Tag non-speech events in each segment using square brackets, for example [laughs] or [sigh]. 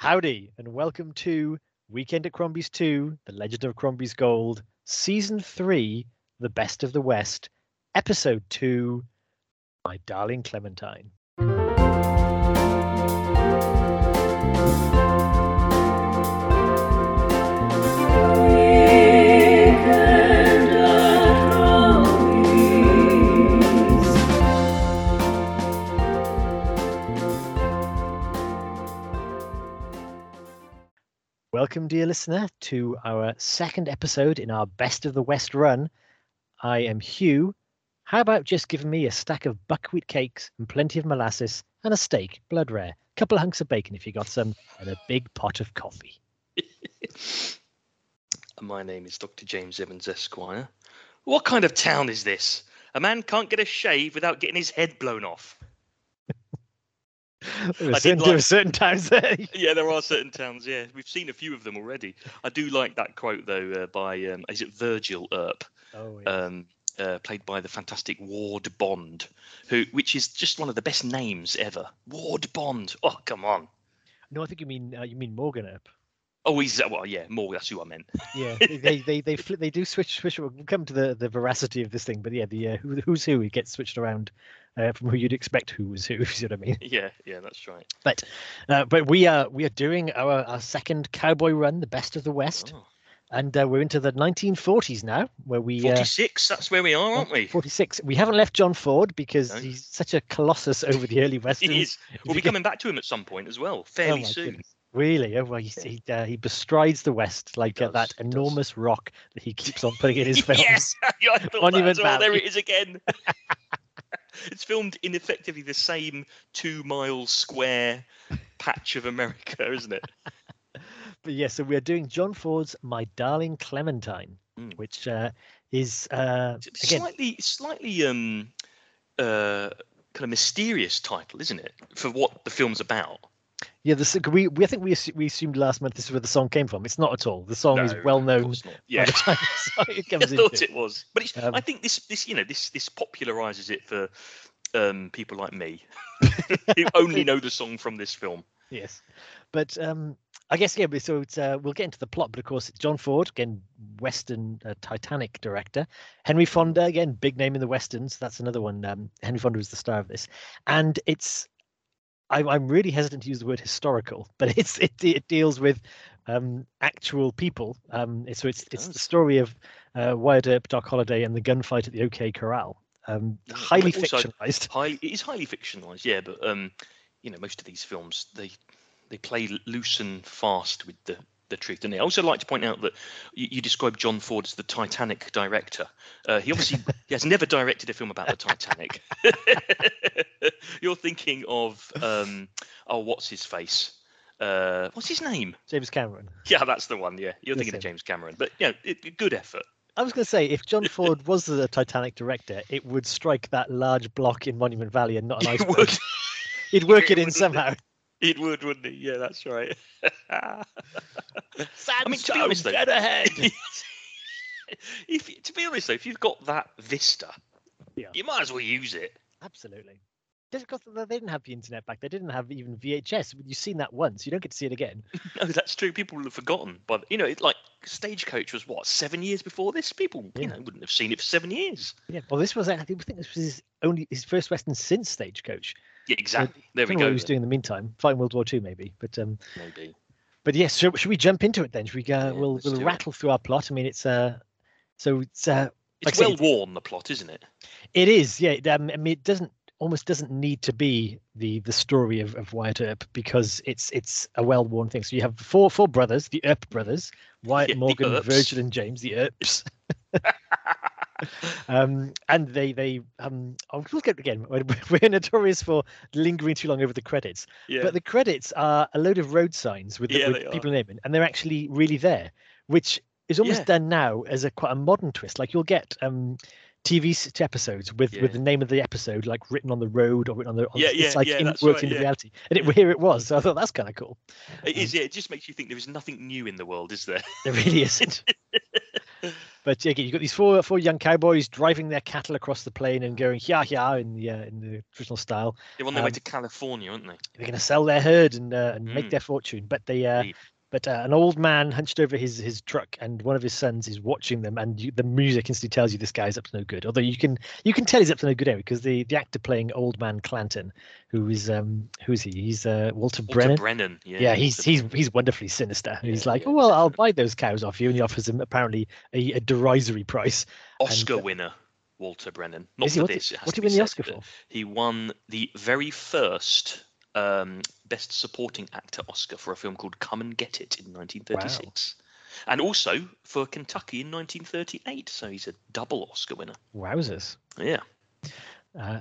Howdy, and welcome to Weekend at Crombie's 2, The Legend of Crombie's Gold, Season 3, The Best of the West, Episode 2, My Darling Clementine. Welcome, dear listener, to our second episode in our Best of the West run. I am Hugh. How about just giving me a stack of buckwheat cakes and plenty of molasses and a steak, blood rare, a couple of hunks of bacon if you got some, and a big pot of coffee? [laughs] My name is Dr. James Evans, Esquire. What kind of town is this? A man can't get a shave without getting his head blown off. There certain, did there like- certain times there. [laughs] Yeah, there are certain towns. Yeah, we've seen a few of them already. I do like that quote though uh, by um, is it Virgil Earp, Oh, yeah. um, uh, played by the fantastic Ward Bond, who which is just one of the best names ever. Ward Bond. Oh come on. no, I think you mean uh, you mean Morgan Earp. Oh, he's well, yeah, Morgan. That's who I meant. Yeah, [laughs] they they they they, flip, they do switch switch. We'll come to the, the veracity of this thing, but yeah, the uh, who, who's who it gets switched around uh, from who you'd expect who was who. [laughs] You see what I mean? Yeah, yeah, that's right. But uh, but we are we are doing our, our second cowboy run, the best of the West, Oh, and uh, we're into the 1940s now, where we uh, 46. That's where we are, aren't we? [laughs] 46. We haven't left John Ford because No. he's such a colossus over the early [laughs] westerns. He is. We'll be coming back to him at some point as well, Oh fairly my soon. goodness. Really? Oh, well, he he, uh, he bestrides the West like uh, that he does. enormous rock that he keeps on putting in his films. Yes, yeah, I thought that Monument as well. There it is again. It's filmed in effectively the same two mile square patch of America, isn't it? [laughs] But yeah, so we're doing John Ford's "My Darling Clementine," Mm. which uh, is uh, again Slightly, slightly um, uh, kind of mysterious title, isn't it, for what the film's about? Yeah. The, s- we, we I think we we assumed last month this is where the song came from. It's not at all. The song is well known course not. by Yeah, the time the [laughs] song it I thought it was, but it's, Um, I think this, this, you know, this, this popularizes it for um, people like me [laughs] who only know the song from this film. Yes, but um, I guess yeah. So it's, uh, we'll get into the plot, but of course it's John Ford again, Western uh, Titanic director. Henry Fonda again, big name in the westerns. That's another one. Um, Henry Fonda was the star of this, and it's. I'm, I'm really hesitant to use the word historical, [laughs] but it's it, it deals with um, actual people. Um, so it's it's the story of uh, Wyatt Earp, Doc Holliday, and the gunfight at the OK Corral. Um, highly also- fictionalized. highly it is highly fictionalized yeah but um you know most of these films they they play loose and fast with the the truth and i also like to point out that you, you described john ford as the titanic director. Uh, he obviously [laughs] he has never directed a film about the titanic. [laughs] You're thinking of um oh what's his face? Uh what's his name? James Cameron. yeah that's the one yeah. You're thinking of james cameron but yeah it, good effort. I was going to say, if John Ford was the Titanic director, it would strike that large block in Monument Valley and not an It iceberg. would. [laughs] He'd work It it in somehow. It would wouldn't it yeah that's right [laughs] Sandstone, to be honest though- get ahead. [laughs] if you- to be honest though, if you've got that vista, Yeah. you might as well use it. Absolutely. Just because they didn't have the internet back, they didn't have even VHS. You've seen that once, you don't get to see it again. [laughs] No, that's true. People will have forgotten, but you know, it, like Stagecoach was what seven years before this. People, Yeah. you know, wouldn't have seen it for seven years. Yeah. Well, this was, I think this was his only his first western since Stagecoach. Yeah, exactly. There we don't what go. he was doing in the meantime, fighting World War Two, maybe. But um, Maybe. but yes, so should we jump into it then? Should we go? Yeah, we'll we'll do it. rattle through our plot. I mean, it's uh, so it's uh, It's well worn the plot, isn't it? It is, yeah. Um, I mean, it doesn't almost doesn't need to be the the story of, of Wyatt Earp because it's it's a well worn thing. So you have four four brothers, the Earp brothers, Wyatt, Yeah, Morgan. Virgil, and James, the Earps. [laughs] um, and they they um, I'll look at again. We're, [laughs] we're notorious for lingering too long over the credits, Yeah. but the credits are a load of road signs with, the, Yeah, with people naming, and they're actually really there, which is almost Yeah. done now as a quite a modern twist. Like you'll get um, TV episodes with Yeah. with the name of the episode like written on the road or written on the. On, Yeah, it's yeah, like yeah, in, worked right, into yeah. reality, and it, [laughs] here it was. So I thought that's kind of cool. It is. Yeah. It just makes you think there is nothing new in the world, is there? There really isn't. [laughs] but again, you've got these four four young cowboys driving their cattle across the plain and going yeah yeah in the uh, in the traditional style. They're on their way Um, to California, aren't they? They're going to sell their herd and uh, and make Mm. their fortune, but they uh. But uh, an old man hunched over his his truck and one of his sons is watching them and you, the music instantly tells you this guy's up to no good although you can you can tell he's up to no good anyway because the the actor playing old man clanton who is um who's he he's uh walter, Walter brennan Brennan. Yeah, yeah, he's he's he's wonderfully sinister he's like yeah, oh well i'll buy those cows off you and he offers him apparently a, a derisory price Oscar and, uh, winner. Walter Brennan. Not Is he? for What did- this. has what did he win the Oscar for? He won the very first um, Best Supporting Actor Oscar for a film called Come and Get It in 1936. And also for Kentucky in 1938. So he's a double Oscar winner. wowzers Yeah. uh,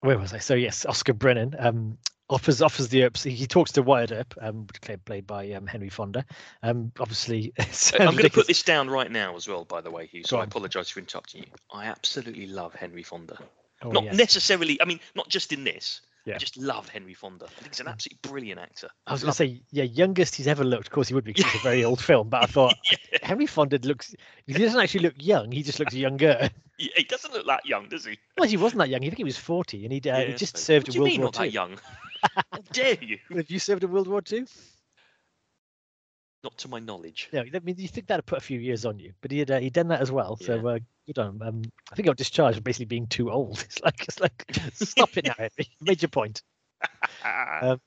where was I? So yes, Oscar Brennan um, offers offers the Earps. He, talks to Wyatt Earp, um, played- played by um, Henry Fonda. Um, obviously, [laughs] I'm going to put this down right now as well, by the way, Hugh. So I apologise for interrupting you. I absolutely love Henry Fonda. Oh, not yes. necessarily, I mean, not just in this. Yeah. I just love Henry Fonda. I think he's an absolutely brilliant actor. I was going to say, yeah, youngest he's ever looked. Of course, he would be because it's a very [laughs] old film. But I thought [laughs] Henry Fonda looks. He doesn't actually look young. He just looks [laughs] younger. Yeah, he doesn't look that young, does he? Well, he wasn't that young. I think he was forty, and he'd, uh, Yeah, he just so- served what in World you mean War not Two. that young? How dare you? Have you served in World War Two? Not to my knowledge. No, I mean, you think that'd put a few years on you, but he had uh, he'd done that as well. So Yeah. uh, good on him. Um, I think I got discharged for basically being too old. [laughs] It's like it's like [laughs] stop it now, Henry. Made your point. [laughs] Um,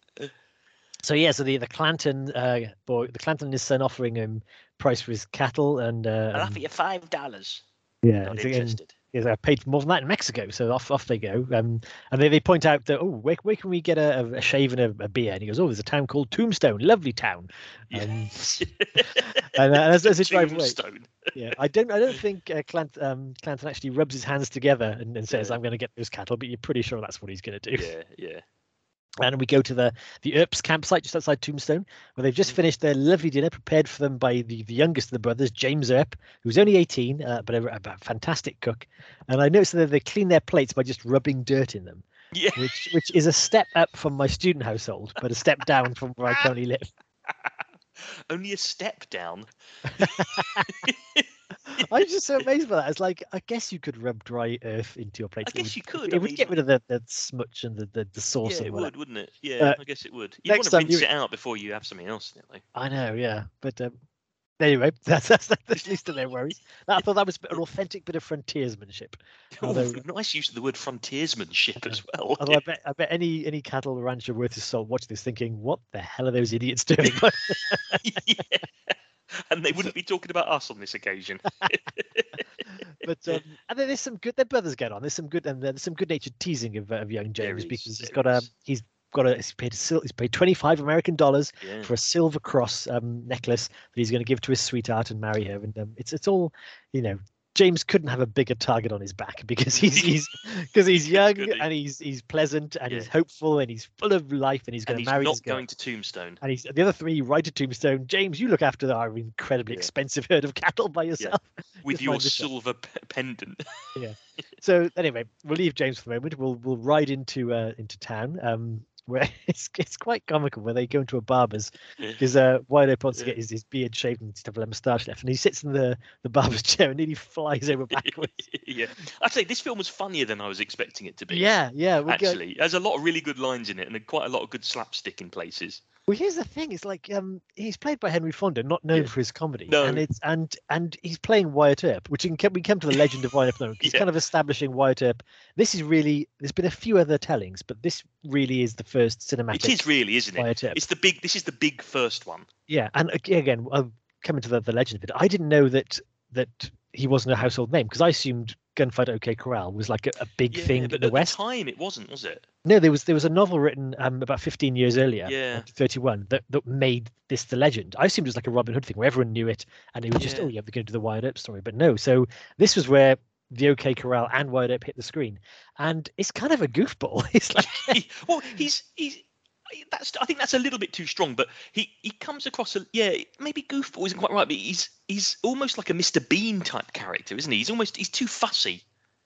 So yeah, so the the Clanton uh, boy, the Clanton and his son offering him price for his cattle, and uh, I'll offer you five dollars. yeah, Not interested. Is uh, paid more than that in Mexico. So off off they go. Um, and they, they point out that oh, where, where can we get a, a- shave and a, a beer? And he goes, oh, there's a town called Tombstone, lovely town. Um, [laughs] and uh, as, as they drive away, Tombstone. yeah, I don't I don't think uh, Clant, um, Clanton actually rubs his hands together and, and says, Yeah. I'm going to get those cattle, but you're pretty sure that's what he's going to do. Yeah, yeah. And we go to the the Earps campsite just outside Tombstone, where they've just Mhm. finished their lovely dinner prepared for them by the, the youngest of the brothers, James Earp, who's only 18, uh, but a, a fantastic cook. And I noticed that they clean their plates by just rubbing dirt in them, Yeah. which which is a step up from my student household, but a step down from where I currently live. [laughs] Only a step down. [laughs] [laughs] [laughs] I'm just so amazed by that. It's like I guess you could rub dry earth into your plate. I guess would- you could. It I would mean, get rid of the, the smutch and the, the, the sauce yeah, it whatever. would, wouldn't it? Yeah, Uh, I guess it would. You want to rinse you- it out before you have something else in it, though. I know, yeah, but um, anyway, [laughs] that's that's, that's the least of their worries. I thought that was an [laughs] authentic bit of frontiersmanship. Although- Ooh, nice use of the word frontiersmanship as well. Although I bet I bet any any cattle rancher worth his salt watch this thinking, what the hell are those idiots doing? yeah. And they wouldn't be talking about us on this occasion. [laughs] but [laughs] um, and then there's some good. Their brothers get on. There's some good and there's some good natured teasing of, of young James because he's got a he's got a he's paid a, he's paid 25 American dollars Yeah. for a silver cross um, necklace that he's going to give to his sweetheart and marry her. And um, it's it's all, you know, James couldn't have a bigger target on his back because he's [laughs] he's because he's young he? and he's he's pleasant and he's hopeful and he's full of life and he's going and to he's not going to Tombstone. And he's the other three right to Tombstone. James, you look after our incredibly Yeah. expensive herd of cattle by yourself. [laughs] with your silver p- pendant. Yeah. [laughs] So anyway, we'll leave James for the moment. We'll we'll ride into uh, into town. Um, where [laughs] it's it's quite comical where they go into a barber's because uh, Wyatt wants to get his, his beard shaved and to have a moustache left, and he sits in the the barber's [laughs] chair and nearly flies over [laughs] backwards. yeah, I'd say this film was funnier than I was expecting it to be. yeah, yeah. We go, actually, there's a lot of really good lines in it, and quite a lot of good slapstick in places. Well, here's the thing: it's like um, he's played by Henry Fonda, not known Yeah. for his comedy, No. and it's and and he's playing Wyatt Earp, which can we come to the legend of Wyatt Earp. He's [laughs] Yeah. kind of establishing Wyatt Earp. This is really there's been a few other tellings, but this really is the first cinematic. It is really, isn't it? Earp. It's the big. This is the big first one. Yeah, and again, I'll come into the, the legend of it. I didn't know that that he wasn't a household name because I assumed Gunfight OK Corral was like a, a big Yeah, thing but in the at West. the time it wasn't, was it? No, there was there was a novel written um, about 15 years earlier, Yeah. 31, that, that made this the legend. I assumed it was like a Robin Hood thing where everyone knew it and it was just, Yeah. oh, yeah, they're going to do the Wyatt Earp story. But no, so this was where the OK Corral and Wyatt Earp hit the screen. And it's kind of a goofball. [laughs] It's like, [laughs] well, he's he's. That's I think that's a little bit too strong, but he he comes across a yeah maybe goofball isn't quite right, but he's he's almost like a Mr Bean type character, isn't he? He's almost he's too fussy.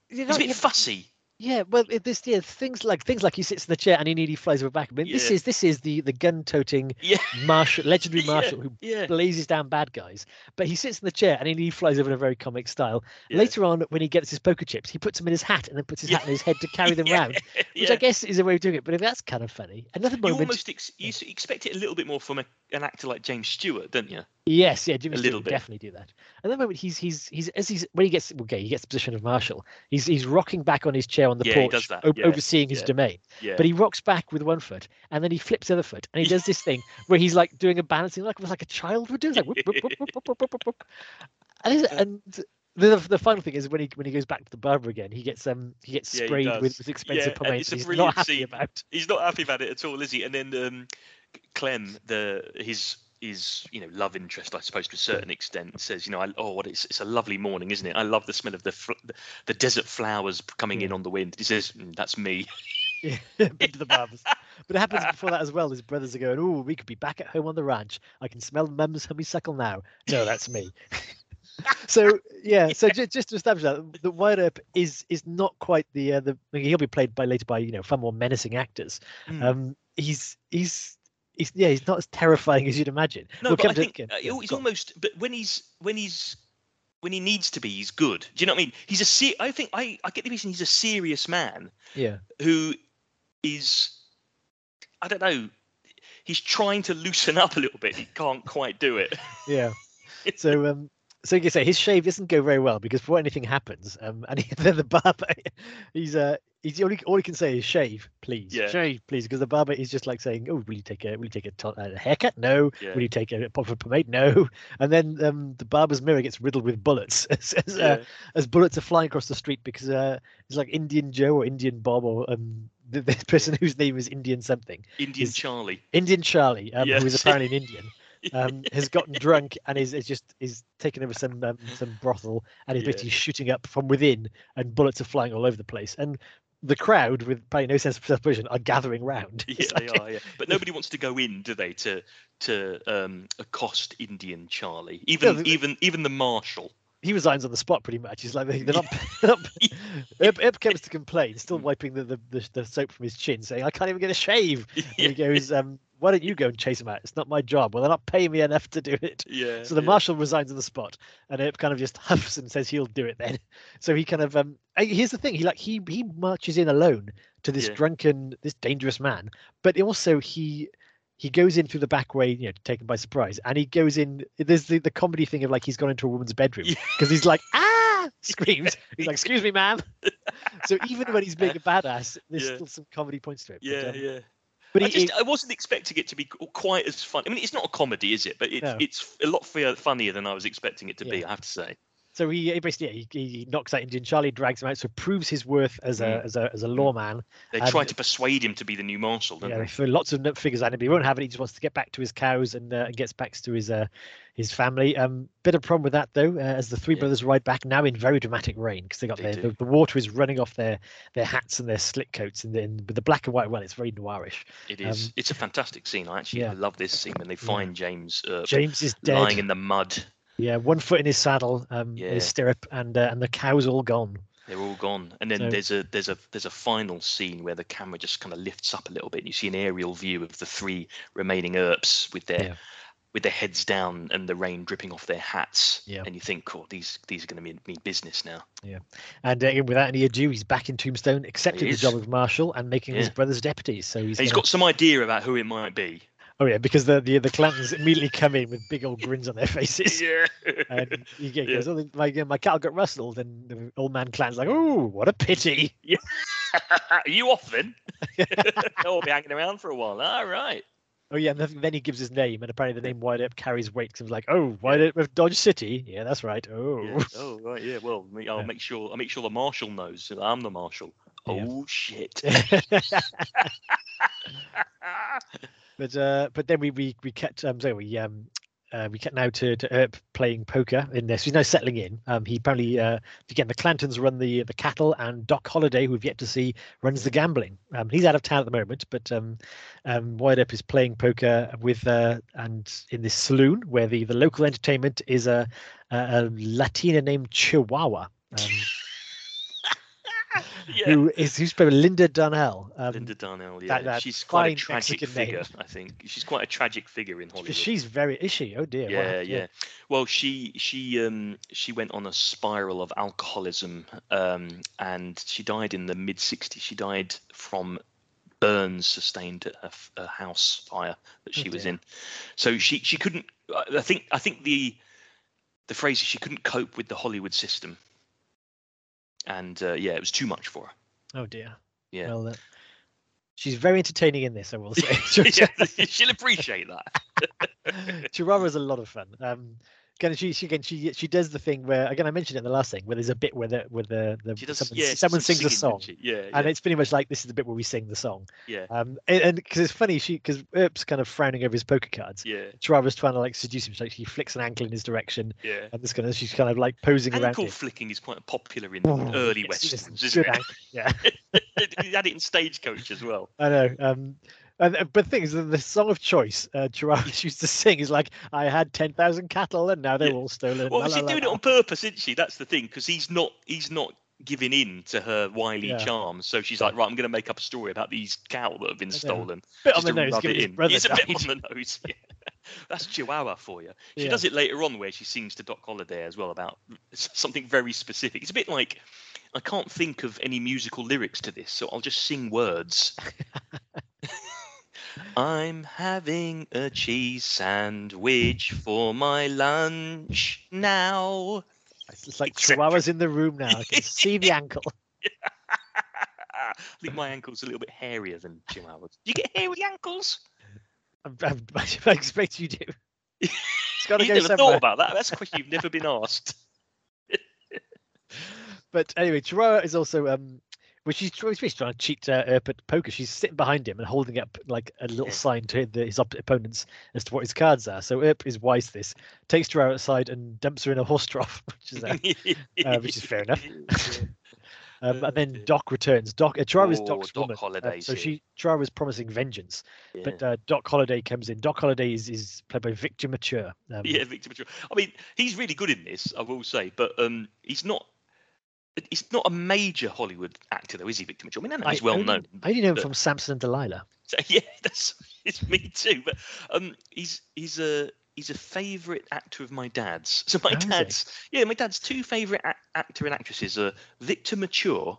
He's a bit fussy. Yeah, well, it, this yeah, things like things like he sits in the chair and he nearly flies over back. I mean, this is this is the the gun-toting Yeah, marshal, legendary [laughs] Yeah, marshal who yeah. blazes down bad guys. But he sits in the chair and he nearly flies over in a very comic style. yeah. Later on, when he gets his poker chips, he puts them in his hat and then puts his Yeah. hat in his head to carry them [laughs] Yeah, round, [laughs] which yeah. I guess is a way of doing it. But if that's kind of funny, another You moment. almost ex- you expect it a little bit more from a, an actor like James Stewart, don't you? Yes, yeah, Jimmy A little would bit. definitely do that. And the moment, he's he's he's as he's when he gets okay, he gets the position of marshal. He's he's rocking back on his chair on the Yeah, he porch, does that, o- yeah, overseeing his yeah. domain. But he rocks back with one foot, and then he flips the other foot, and he does this thing [laughs] where he's like doing a balancing, like like a child would do, it's like whoop, whoop, whoop, whoop, whoop. and, and the the final thing is when he when he goes back to the barber again, he gets um he gets Yeah, he sprayed with, with expensive Yeah, pomade. it's a he's not happy scene. about. He's not happy about it at all, is he? And then um, Clem, the his his you know love interest, I suppose to a certain extent, says, you know, I, oh, what it's it's a lovely morning, isn't it? I love the smell of the fl- the, desert flowers coming in on the wind. He says, "Mm, that's me. [laughs] Yeah, [laughs] the barbers. But it happens before that as well. His brothers are going, "Oh, we could be back at home on the ranch. I can smell the Mum's honeysuckle now." No, that's me. [laughs] so yeah, so just, just to establish that the Wyatt Earp is is not quite the uh, the I mean, he'll be played by later by you know far more menacing actors. Mm. Um, he's he's he's yeah he's not as terrifying as you'd imagine. No, We'll but I to- think yeah, uh, yeah, he's almost. But when he's when he's when he needs to be, he's good. Do you know what I mean? He's a. Se- I think I I get the reason he's a serious man yeah who is. I don't know. He's trying to loosen up a little bit. He can't quite do it. yeah. [laughs] So um, so you say his shave doesn't go very well because before anything happens, um, and [laughs] he, then the barber, he's uh, he's only all he can say is shave, please, Yeah. shave, please, because the barber is just like saying, oh, will you take a, will you take a, to- a haircut? No. Yeah. Will you take a pop of pomade? No. [laughs] And then um, the barber's mirror gets riddled with bullets [laughs] as as, uh, as bullets are flying across the street because uh, it's like Indian Joe or Indian Bob or um, the, the person whose name is Indian something. Indian Is- Charlie. Indian Charlie, um, who is apparently an Indian, um, has gotten drunk and is, is just is taken over some um, some brothel and is Yeah. basically shooting up from within, and bullets are flying all over the place. And the crowd, with probably no sense of self-preservation, are gathering round. [laughs] Yeah, It's they are. Yeah, but nobody wants to go in, do they, to to um, accost Indian Charlie? Even the- even even the marshal. He resigns on the spot, pretty much. He's like, they're not. [laughs] They're not Earp, Earp comes to complain, still wiping the, the, the, the soap from his chin, saying, "I can't even get a shave." [laughs] And he goes, um, "Why don't you go and chase him out? It's not my job. Well, they're not paying me enough to do it." yeah. So the yeah. marshal resigns on the spot, and Earp kind of just huffs and says he'll do it then. [laughs] So he kind of um. Here's the thing: he like he he marches in alone to this Yeah. drunken, this dangerous man, but also he he goes in through the back way, you know, taken by surprise, and he goes in. There's the, the comedy thing of like he's gone into a woman's bedroom because he's like [laughs] ah screams. He's like, "Excuse me, ma'am." so even when he's being a badass, there's Yeah. still some comedy points to it. but, Yeah, um, yeah. But I he, just I wasn't expecting it to be quite as fun. I mean, it's not a comedy, is it? But it's No. it's a lot funnier than I was expecting it to be. I have to say. So he, he basically yeah, he, he knocks out Indian Charlie, drags him out, so proves his worth as a Mm. as a as a lawman. They And- try to persuade him to be the new marshal, don't Yeah, they? they lots of figures at him, but he won't have it. He just wants to get back to his cows and, uh, and gets back to his uh, his family. Um, bit of problem with that though, uh, as the three Yeah. brothers ride back now in very dramatic rain because they got They their, the, the water is running off their their hats and their slick coats, and then with the black and white, well, it's very noirish. It is. um, it's a fantastic scene. I actually yeah. I love this scene when they find James uh, James is dead. lying in the mud. Yeah, one foot in his saddle, um, Yeah. his stirrup, and uh, and the cow's all gone. They're all gone, and then So- there's a there's a there's a final scene where the camera just kind of lifts up a little bit, and you see an aerial view of the three remaining Earps with their Yeah. with their heads down and the rain dripping off their hats. Yeah. And you think, oh, these these are going to mean, mean business now. Yeah, and uh, without any ado, he's back in Tombstone, accepting the job of marshal and making his brothers deputies. So he's, And he's gonna- got some idea about who it might be. Oh yeah, because the the the Clantons immediately come in with big old grins on their faces. [laughs] yeah. And he get- Yeah. oh, my, my cattle got rustled, and the old man Clan's like, oh, what a pity. are [laughs] you off then? I'll be hanging around for a while. All right. Oh yeah, and then- he gives his name, and apparently the name Wyatt Earp carries weight. 'cause like, oh, Wyatt Earp of Dodge City. Yeah, that's right. Oh, Yeah. Oh right. Yeah. Well, I'll Yeah. make sure. I'll make sure the marshal knows that I'm the marshal. Yeah. Oh shit. [laughs] but uh, but then we we we kept um so we um. Uh, we cut now to, to Earp playing poker in this. He's now settling in. Um, he apparently, uh, again, the Clantons run the the cattle, and Doc Holliday, who we've yet to see, runs the gambling. Um, he's out of town at the moment, but um, um, Wyatt Earp is playing poker with uh, and in this saloon where the, the local entertainment is a, a, a Latina named Chihuahua. Um, [laughs] yeah. who is who's played Linda Darnell. Um, Linda Darnell, yeah, that- that she's quite a tragic Mexican name. figure. I think she's quite a tragic figure in Hollywood. She's very is she? Oh dear. yeah, yeah. Well, she she um she went on a spiral of alcoholism, um, and she died in the mid '60s. She died from burns sustained at a house fire that Oh, she was in. So she she couldn't. I I think I think the the phrase is she couldn't cope with the Hollywood system, and uh, yeah, it was too much for her. Oh dear. Yeah. Well, uh, she's very entertaining in this, I will [laughs] say. Yeah, she'll appreciate that. [laughs] Chihuahua's a lot of fun. Um, again, she, she again she she does the thing where again I mentioned it in the last thing where there's a bit where the where the, the She does. someone, yeah, someone some sings a song. doesn't? Yeah, And it's pretty much like this is the bit where we sing the song. yeah, Um, and because it's funny, she because Earp's kind of frowning over his poker cards. yeah, Chihuahua's trying to like seduce him. So like, she flicks an ankle in his direction, yeah. and this kind of she's kind of like posing around Ankle flicking is quite popular in Oh, early yes, westerns, isn't it? Yeah, [laughs] he had it in Stagecoach as well. [laughs] I know. Um, uh, but the thing is, the- song of choice uh, [laughs] used to sing is like, "I had ten thousand cattle, and now they're Yeah. all stolen." Well, la, she's la, la, doing it on purpose, isn't she? That's the thing, because he's not he's not giving in to her wily Yeah. charms. So she's like, right, I'm going to make up a story about these cattle that have been stolen. bit on the nose, rub it in. brother It's a bit on the nose. [laughs] Yeah. That's Chihuahua for you. She Yeah. does it later on where she sings to Doc Holliday as well about something very specific. It's a bit like I can't think of any musical lyrics to this, so I'll just sing words. [laughs] I'm having a cheese sandwich for my lunch now. [laughs] It's like. Chihuahua's in the room now. I can see the [laughs] ankle. I think my ankle's a little bit hairier than Chihuahua's. Do you get hairy ankles? I, I, [laughs] I expect you do. It's got to you go never somewhere. thought about that. That's a question you've never been asked. But anyway, Chihuahua is also um, well, she's, tr- trying to cheat uh, at poker. She's sitting behind him and holding up like a little [laughs] sign to the, his op- opponents as to what his cards are. So Earp is wise to this, takes her outside and dumps her in a horse trough, [laughs] which is uh, uh, which is fair enough. [laughs] Um, and then. Doc returns. Doc, uh, Chihuahua's Oh, Doc's Doc woman. uh, so here. she Chihuahua's promising vengeance, Yeah. but uh, Doc Holliday comes in. Doc Holliday is, is played by Victor Mature. Um, yeah, Victor Mature. I mean, he's really good in this, I will say, but um, he's not. He's not a major Hollywood actor, though, is he, Victor Mature? I mean, I know he's well only- known. I only know him but- from Samson and Delilah. So, [laughs] yeah, that's it's me too. But um, he's he's a he's a favourite actor of my dad's. [laughs] So my Oh, he? dad's yeah, my dad's two favourite ac- actor and actresses are Victor Mature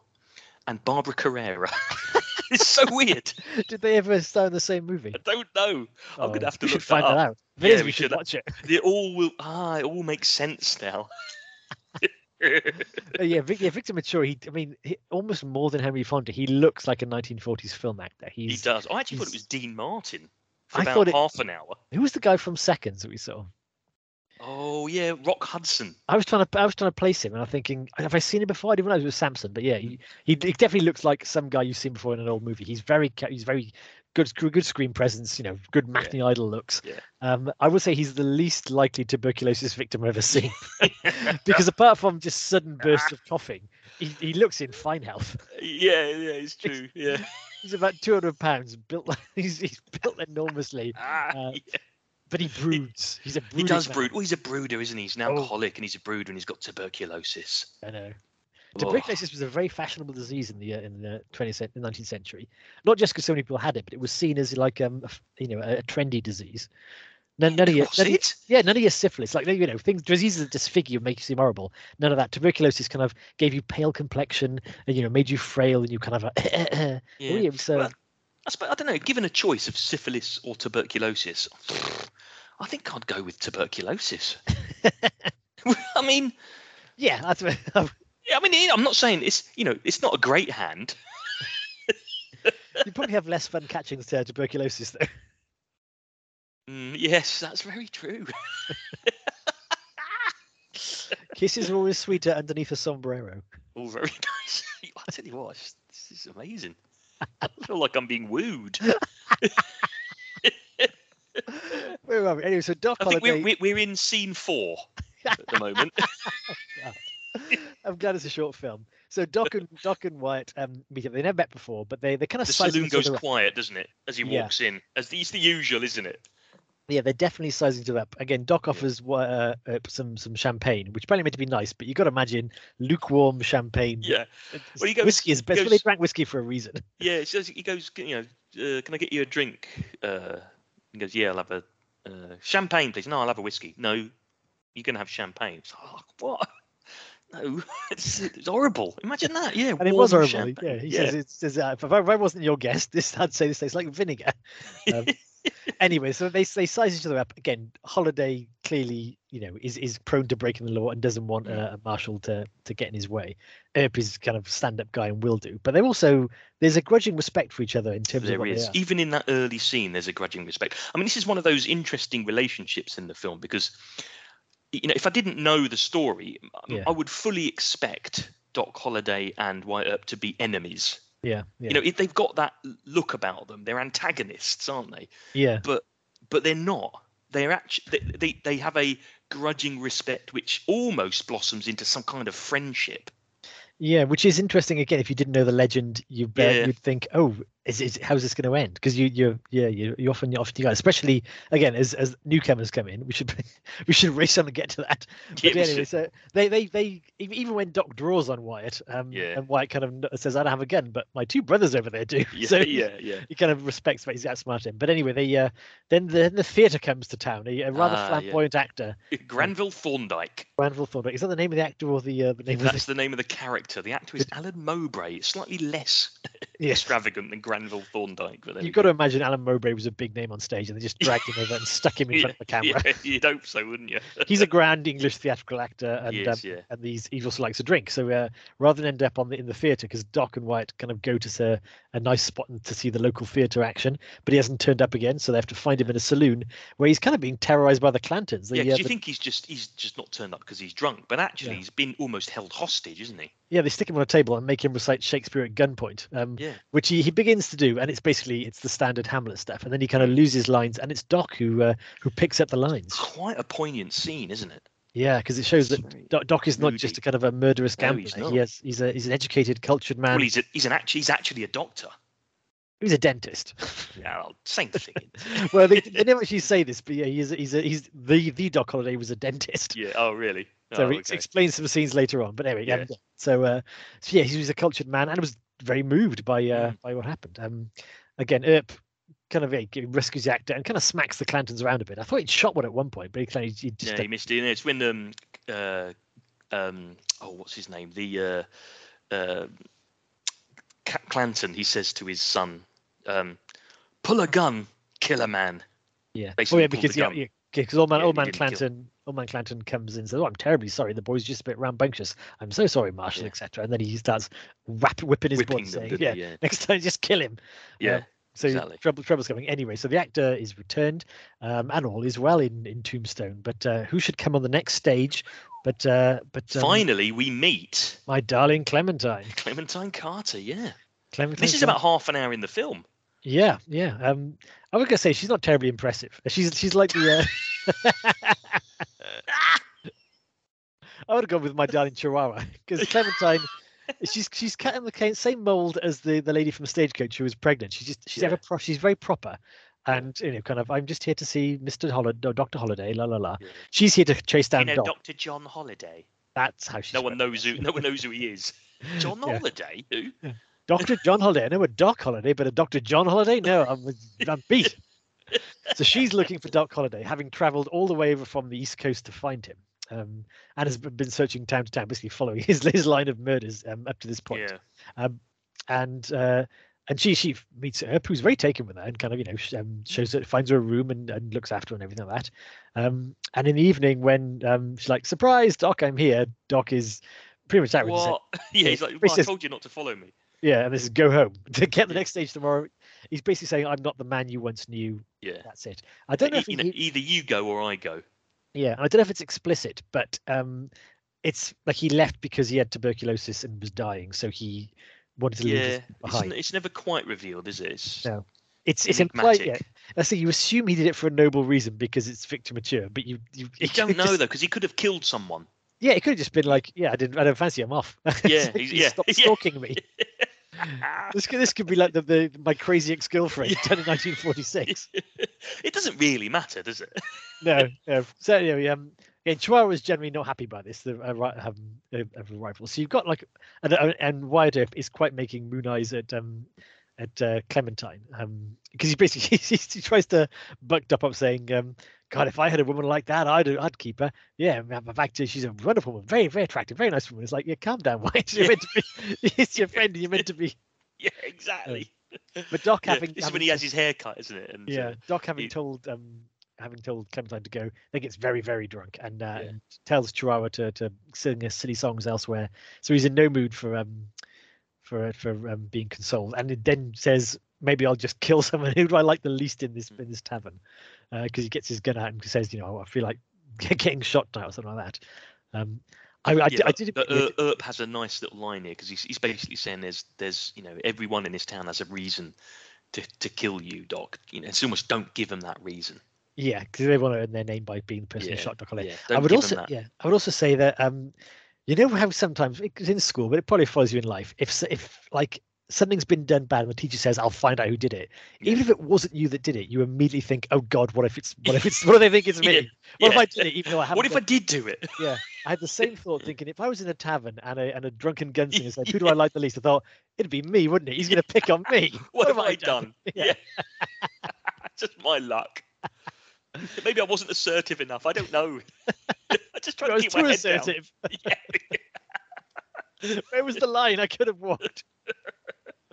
and Barbara Carrera. [laughs] it's so weird. Did they ever star in the same movie? I don't know. I'm Oh, gonna have to look should find that that out. Yeah, we we should should. watch it. It all will ah, it all makes sense now. Uh, yeah, Vic, yeah, Victor Mature. He, I mean, he, almost more than Henry Fonda. He looks like a 1940s film actor. he does. I actually thought it was Dean Martin for I about thought it- half an hour. who was the guy from Seconds that we saw? Oh yeah, Rock Hudson. I was trying to, I was trying to place him, and I'm thinking, have I seen him before? I didn't realize it was Samson, but yeah, he, he, he definitely looks like some guy you've seen before in an old movie. He's very, he's very good, good screen presence. You know, good matinee idol looks. Yeah. Um, I would say he's the least likely tuberculosis victim I've ever seen, [laughs] because apart from just sudden bursts of coughing, he, he looks in fine health. yeah, yeah, it's true. Yeah. [laughs] He's about 200 pounds, built. like- [laughs] He's, he's built enormously, Ah, Uh, yeah. but he broods. He's a He does man. brood. Well, he's a brooder, isn't he? He's an Oh. alcoholic and he's a brooder and he's got tuberculosis. I know. Oh, Tuberculosis was a very fashionable disease in the uh, in the 20th 19th century. Not just because so many people had it, but it was seen as like um a you know a, a trendy disease. None, none of your, none of yeah, none of your syphilis, like you know, things diseases that disfigure you, make you seem horrible. None of that. Tuberculosis kind of gave you pale complexion and you know made you frail and you kind of [clears throat] yeah, uh, Well, I, suppose, I don't know. Given a choice of syphilis or tuberculosis, I think I'd go with tuberculosis. [laughs] [laughs] I mean, yeah, that's [laughs] I mean, I'm not saying it's you know it's not a great hand. [laughs] you probably have less fun catching the uh, tuberculosis though. Mm, yes, that's very true. [laughs] Kisses are always sweeter underneath a sombrero. All very [laughs] nice. I tell you what, this is amazing. I feel like I'm being wooed. Where are we? Anyway, so Doc I think Holliday. we're, we're we're in scene four at the moment. I'm glad it's a short film. So Doc and Doc and Wyatt um, meet up. They never met before, but they they kind of the saloon goes up. quiet, doesn't it, as he Yeah. walks in? As the, it's the usual, isn't it? Yeah, they're definitely sizing it up. Again, Doc offers uh, uh, some some champagne, which apparently meant to be nice, but you've got to imagine lukewarm champagne. Yeah. Well, he goes- whiskey is best. Well, they drank whiskey for a reason. [laughs] Yeah, he goes, you know, uh, can I get you a drink? Uh, he goes, yeah, I'll have a uh, champagne, please. No, I'll have a whiskey. No, you're gonna have champagne. It's like, oh, what? No, [laughs] it's, it's horrible. Imagine that. Yeah, And it was horrible. champagne. Yeah, he says it says uh, if, I, if I wasn't your guest, [laughs] this I'd say this tastes like vinegar. [laughs] Um, anyway, so they they size each other up again. Holliday clearly, you know, is is prone to breaking the law and doesn't want uh, a marshal to to get in his way. Earp is kind of stand up guy and will do, but they also there's a grudging respect for each other in terms of There what is. Even in that early scene, there's a grudging respect. I mean, this is one of those interesting relationships in the film because, you know, if I didn't know the story, um, Yeah. I would fully expect Doc Holliday and Wyatt Earp to be enemies. Yeah, yeah, You know, if they've got that look about them. They're antagonists, aren't they? yeah, But but they're not. They're actually they, they they have a grudging respect which almost blossoms into some kind of friendship. yeah. Which is interesting. Again, if you didn't know the legend, you uh, Yeah. you'd think, oh, is, is how's this going to end? Because you you yeah you, you often you often you especially again as as newcomers come in, we should [laughs] we should race on and get to that. Yeah, we anyway, so they they they even when Doc draws on Wyatt, um, Yeah. and Wyatt kind of says, "I don't have a gun, but my two brothers over there do." [laughs] yeah, so yeah, yeah. he kind of respects that he's outsmarted him. But anyway, they uh, then the then the theatre comes to town. A, a rather Ah, yeah. flamboyant actor, Granville Thorndike. Granville Thorndike. Is that the name of the actor or the uh, the name of That's the name of the character. The actor is Alan Mowbray. It's slightly less the? [laughs] extravagant than Granville Thorndike. But You've got to imagine Alan Mowbray was a big name on stage, and they just dragged him over and stuck him in front of the [laughs] camera. Yeah, you'd hope so, wouldn't you? [laughs] He's a grand English theatrical actor, and He um, yeah. and these he also likes a drink. So uh, rather than end up on the in the theatre, because Doc and Wyatt kind of go to se- a nice spot to see the local theatre action, but he hasn't turned up again, so they have to find him in a saloon where he's kind of being terrorised by the Clantons. The, Yeah, uh, you the- think he's just he's just not turned up because he's drunk, but actually Yeah. he's been almost held hostage, isn't he? Yeah, they stick him on a table and make him recite Shakespeare at gunpoint. Um, Yeah. which he, he begins to do, and it's basically it's the standard Hamlet stuff, and then he kind of loses lines, and it's Doc who uh, who picks up the lines. Quite a poignant scene, isn't it? Yeah, because it shows It's that Doc, Doc is not just a kind of a murderous No, gambler. he's he has, he's a he's an educated, cultured man. Well, he's a, he's an act, he's actually a doctor. He's a dentist. [laughs] Yeah, well, same thing. [laughs] well, they, they never actually say this, but yeah, he's he's a, he's the the Doc Holliday was a dentist. yeah. Oh, really? So oh, he okay. explains some scenes later on. But anyway, yeah. Yeah. So, uh, so yeah, he was a cultured man and was very moved by uh, Mm. by what happened. Um, again, Earp kind of yeah, rescues the actor and kind of smacks the Clantons around a bit. I thought he'd shot one at one point, but he, kind of- he just yeah, he missed it. It's when um uh um oh what's his name the uh uh Clanton he says to his son um pull a gun kill a man Yeah. Oh yeah, because yeah, yeah, because old man, Yeah, old man. Clanton, old man Clanton comes in and says, "Oh, I'm terribly sorry. The boy's just a bit rambunctious. I'm so sorry, Marshal, Yeah. etc." And then he starts whap, whipping his whipping them saying, "Yeah, yeah next time just kill him." yeah So exactly. trouble, trouble's coming anyway. So the actor is returned, um, and all is well in in Tombstone. But uh, who should come on the next stage? But uh, but um, finally we meet my darling Clementine. Clementine Carter yeah Clementine. this is about half an hour in the film Yeah, yeah. Um, I was gonna say she's not terribly impressive. She's she's like the. Uh... [laughs] [laughs] I would have gone with my darling Chihuahua because Clementine, she's she's cut in the same mold as the the lady from the Stagecoach who was pregnant. She's just she's ever pro- she's very proper, and you know kind of I'm just here to see Mr. Holliday, Doctor Holliday, la la la. Yeah. She's here to chase you down know Dr John Holliday That's how she's. no one knows who no one knows who he is [laughs] John Yeah. Holliday who Doctor John Holliday. I know a Doc Holliday, but a Doctor John Holliday? No, I'm, I'm beat. [laughs] so she's looking for Doc Holliday, having travelled all the way over from the East Coast to find him, um, and has been searching town to town, basically following [laughs] his his line of murders um, up to this point. yeah Um, and uh, and she she meets her, who's very taken with her, and kind of you know um, shows her, finds her a room and, and looks after her and everything like that. Um, and in the evening, when um, she's like, "Surprise, Doc, I'm here," Doc is pretty much said, what [laughs] yeah he's like He well, I says- told you not to follow me Yeah, and this is go home [laughs] to get the next stage tomorrow. He's basically saying, "I'm not the man you once knew." yeah That's it. I don't know if you he, know, either you go or I go yeah, I don't know if it's explicit, but um, it's like he left because he had tuberculosis and was dying, so he wanted to leave yeah it's, behind. n- it's never quite revealed is it it's No. It's it's implied. Yeah, enigmatic. I say you assume he did it for a noble reason because it's Victor Mature, but you you, [laughs] you don't know just- though because he could have killed someone Yeah, it could have just been like, yeah, I didn't, I don't fancy him off. [laughs] Yeah, So yeah, stopped [laughs] yeah. stalking me. [laughs] this could this could be like the, the my crazy ex girlfriend done in 1946. [laughs] it doesn't really matter, does it? [laughs] no, no. So anyway, um, yeah, Chihuahua is generally not happy by this. The uh, um, uh, of rifle. So you've got like, and uh, and Wyatt Earp is quite making moon eyes at um at uh, Clementine um because he basically he, he tries to buck up up saying um God, if I had a woman like that, I'd I'd keep her. Yeah, in fact, she's a wonderful woman, very very attractive, very nice woman. It's like, yeah, calm down, [laughs] Wyatt. You're Yeah. meant to be. It's your friend. You're meant to be. [laughs] Yeah, exactly. But Doc [laughs] Yeah, having this is having when he has his hair cut, isn't it? And uh, yeah, Doc having he- told um having told Clementine to go, then gets very very drunk and, uh, Yeah. and tells Chihuahua to to sing his silly songs elsewhere. So he's in no mood for um for for um, being consoled, and it then says maybe I'll just kill someone. Who do I like the least in this in this tavern? Because he gets his gun out and says, you know, I feel like [laughs] getting shot now or something like that. Um, I, I, yeah, I but- did. but, uh, Earp has a nice little line here because he's, he's basically saying there's there's you know everyone in this town has a reason to, to kill you, Doc. You know, it's almost don't give them that reason. Yeah, because they want to earn their name by being the person Yeah, who shot Doc Holliday. yeah, I would also, yeah, I would also say that um, you know how sometimes it's in school, but it probably follows you in life. If if like something's been done bad and the teacher says, "I'll find out who did it," even if it wasn't you that did it, you immediately think, "Oh God, what if it's what if it's [laughs] what do they think it's me? Yeah, What if. I did it even though I haven't?" What if I did do it? yeah, I had the same [laughs] thought thinking if I was in a tavern and a and a drunken gunslinger said, "Who do I like the least?" I thought it'd be me, wouldn't it? He's going to pick on me. [laughs] What, have I done? Yeah. just my luck. Maybe I wasn't assertive enough. I don't know. I just tried I to was keep too my head down. assertive. Yeah. Where was the line? I could have walked.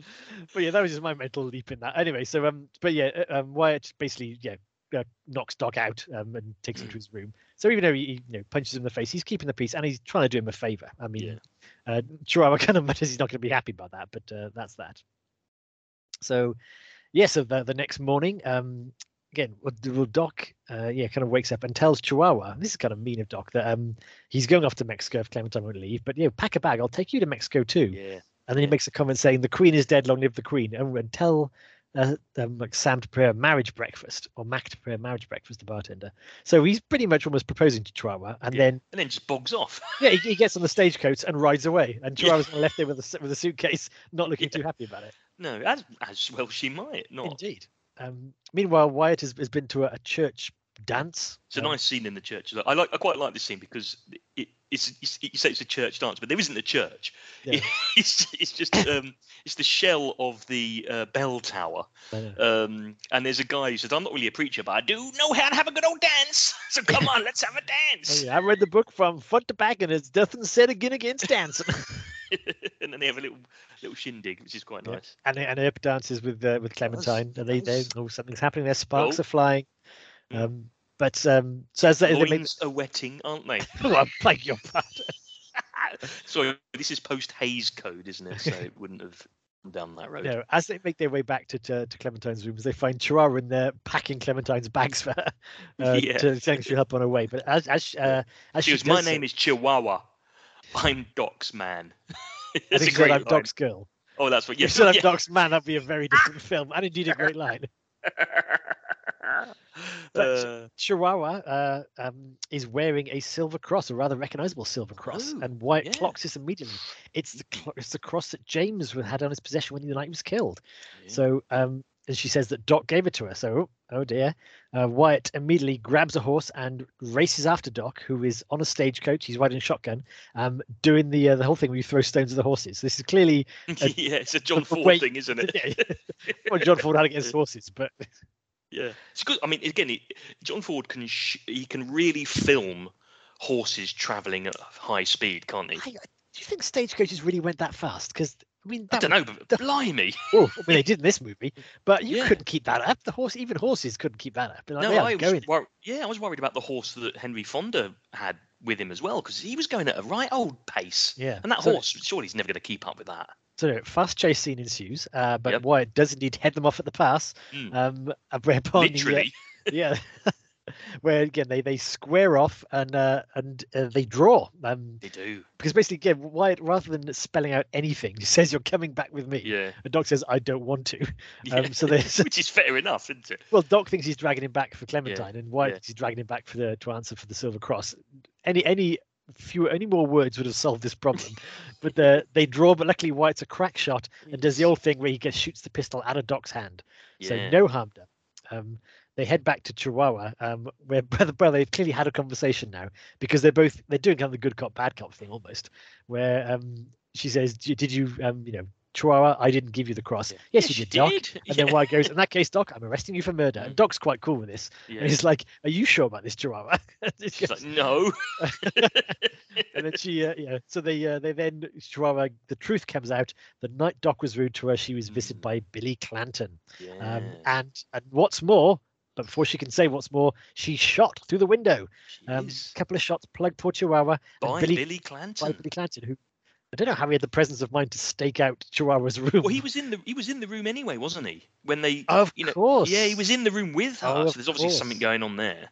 [laughs] but yeah, that was just my mental leap in that. Anyway, so um, but yeah, uh, um, Wyatt basically yeah uh, knocks Doc out um and takes him to his room. So even though he, he you know punches him in the face, he's keeping the peace and he's trying to do him a favor. I mean, uh, Chihuahua kind of matters. He's not going to be happy about that, but uh, that's that. So yeah, so the the next morning, um, again, well, well, Doc, uh, yeah, kind of wakes up and tells Chihuahua, this is kind of mean of Doc, that um, he's going off to Mexico if Clementine won't leave, but you know, pack a bag, I'll take you to Mexico too. Yeah. And then he makes a comment saying, "The Queen is dead, long live the Queen," and, and tell uh, um, like Sam to prepare a marriage breakfast, or Mac to prepare a marriage breakfast, the bartender. So he's pretty much almost proposing to Chihuahua, and Yeah. then And then just bogs off. [laughs] yeah, he, he gets on the stagecoach and rides away, and Yeah. Chihuahua's left there with a with a suitcase, [laughs] not looking too happy about it. No, as as well she might not. Indeed. Um, meanwhile, Wyatt has, has been to a, a church dance. It's a um, nice scene in the church. I like. I quite like this scene because it, it's, it's you say it's a church dance, but there isn't a church. Yeah. [laughs] It's it's just um, it's the shell of the uh, bell tower. Um, and there's a guy who says, "I'm not really a preacher, but I do know how to have a good old dance. [laughs] So come on, let's have a Oh, dance." yeah, I read the book from front to back, and it's nothing said again against dancing. [laughs] and then they have a little little shindig, which is quite Yeah. nice. and and Earp dances with uh, with Clementine, and they, they oh something's happening there. Sparks Oh. are flying. Mm. Um, but um, so as they, they make, are wetting, aren't they? [laughs] oh, I beg your pardon. [laughs] Sorry, this is post Hays Code, isn't it? So it wouldn't have down that road. No, as they make their way back to, to, to Clementine's rooms, they find Chihuahua in there packing Clementine's bags for her [laughs] uh, Yeah. to saying she'll help on her way. But as as uh, as She goes, "My so- name is Chihuahua. I'm Doc's man." I a think she said, great I'm line. Doc's girl. Oh, that's what. If Yeah, said I'm yeah. Doc's man, that'd be a very different film, and indeed a great line. [laughs] But- Uh, Chihuahua uh, um, is wearing a silver cross, a rather recognizable silver cross, Oh, and Wyatt yeah. clocks this immediately. It's the cl- it's the cross that James had on his possession when the night he was killed. yeah. So, um, and she says that Doc gave it to her. So, oh dear. Uh, Wyatt immediately grabs a horse and races after Doc, who is on a stagecoach. He's riding a shotgun, um, doing the uh, the whole thing where you throw stones at the horses. This is clearly [laughs] yeah, it's a John [laughs] but Ford wait, thing, isn't it? yeah, what John Ford had against horses, but Yeah, it's good. I mean, again, it, John Ford can sh- he can really film horses traveling at high speed, can't he? I, do you think stagecoaches really went that fast? Because I mean, I don't know, but blimey! [laughs] Oh, I mean, they did in this movie, but you Yeah. couldn't keep that up. The horse, even horses, couldn't keep that up. Like, no, "Yeah, I was going. wor- yeah, I was worried about the horse that Henry Fonda had with him as well, because he was going at a right old pace. Yeah, And that so, horse, surely he's never going to keep up with that. So no, fast chase scene ensues, uh, but Yep. Wyatt does indeed head them off at the pass. Mm. Um, [laughs] Literally, [laughs] yeah, where again they they square off and uh, and uh, they draw. Um, they do. because basically, again, Wyatt rather than spelling out anything, [laughs] just says you're coming back with me. Yeah. And Doc says I don't want to. yeah. Um, so there's which is fair enough, isn't it? well, Doc thinks he's dragging him back for Clementine, and Wyatt yeah. thinks he's dragging him back for the to answer for the Silver Cross. Any any fewer, any more words would have solved this problem. [laughs] but uh, they draw, but luckily Wyatt's a crack shot and does the old thing where he gets shoots the pistol out of Doc's hand. So no harm done. Um, they head back to Chihuahua, um, where [laughs] brother brother they've clearly had a conversation now because they're both they're doing kind of the good cop bad cop thing almost, where um, she says, "Did you um, you know Chihuahua? I didn't give you the cross. Yeah. Yes, Yes, you did, Doc." did. And then Yeah. Wyatt goes, "In that case, Doc, I'm arresting you for murder." And Mm. Doc's quite cool with this. Yeah. And he's like, "Are you sure about this, Chihuahua?" [laughs] She's just- like, no. [laughs] and then she, uh, yeah. So they, uh, they then Chihuahua. The truth comes out. The night Doc was rude to her, she was visited Mm. by Billy Clanton. yeah. Um, and and what's more, but before she can say what's more, she's shot through the window. A Um, couple of shots plugged poor Chihuahua by Billy- Billy, by Billy Clanton, who I don't know how he had the presence of mind to stake out Chihuahua's room. Well, he was in the he was in the room anyway, wasn't he? When they, of you know, course. yeah, he was in the room with her. Oh, so there's obviously something going on there.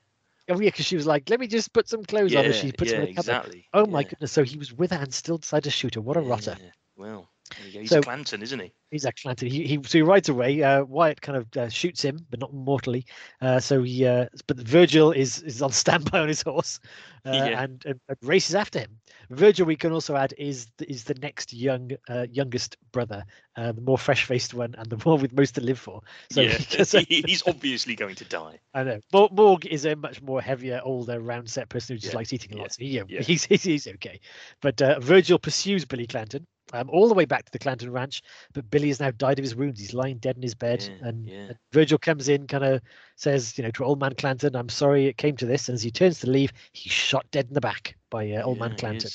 Oh yeah, because she was like, "Let me just put some clothes Yeah, on." And she puts yeah, them in a cupboard. exactly. Oh my yeah, goodness! So he was with her and still decided to shoot her. What a rotter! Well, there you go. He's So- a Clanton, isn't he? He's a Clanton. He, he so he rides away. Uh, Wyatt kind of uh, shoots him, but not mortally. Uh, so he, uh, but Virgil is is on [laughs] standby on his horse, uh, Yeah. and, and, races after him. Virgil, we can also add, is the, is the next young uh, youngest brother, uh, the more fresh faced one, and the [laughs] one with most to live for. So yeah, [laughs] he- he's obviously going to die. I know Mor- Morg is a much more heavier, older, round set person who just Yeah, likes eating a lot. So he, he's, he's he's okay. But uh, Virgil pursues Billy Clanton um, all the way back to the Clanton ranch. But Billy has now died of his wounds. He's lying dead in his bed, Yeah, and, yeah. and Virgil comes in, kind of says, you know, to old man Clanton, "I'm sorry it came to this." And as he turns to leave, he's shot dead in the back by uh, old Yeah, man Clanton.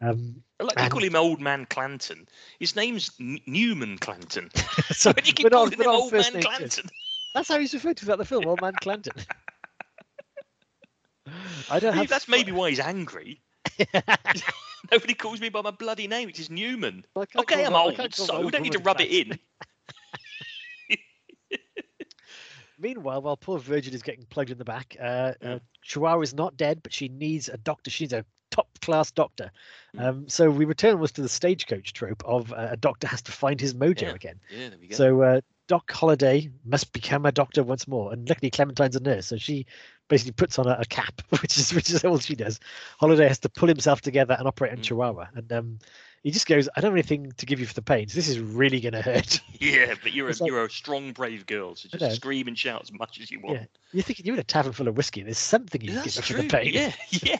Um, I Like they call him Old Man Clanton. His name's N- Newman Clanton. [laughs] [laughs] so you keep calling him Old Man. Clanton? That's how he's referred to throughout the film, old man Clanton. [laughs] I don't have. That's maybe why he's angry. [laughs] Nobody calls me by my bloody name, which is Newman. Okay, I'm my- old, so we don't need to woman rub it in. [laughs] Meanwhile, while poor Virgil is getting plugged in the back, uh, Yeah. uh, Chihuahua is not dead, but she needs a doctor. She needs a top class doctor. Mm. Um, so we return almost to the stagecoach trope of uh, a doctor has to find his mojo Yeah. again. Yeah, there we go. So uh, Doc Holliday must become a doctor once more, and luckily Clementine's a nurse, so she basically puts on a, a cap, [laughs] which is which is all she does. Holliday has to pull himself together and operate on Mm. Chihuahua, and um, he just goes, "I don't have anything to give you for the pains. This is really going to hurt." [laughs] yeah, but you're a like- you're a strong, brave girl, so just scream and shout as much as you want. Yeah, you're thinking you're in a tavern full of whiskey. There's something you can That's give for the pain. Yeah, [laughs] yeah.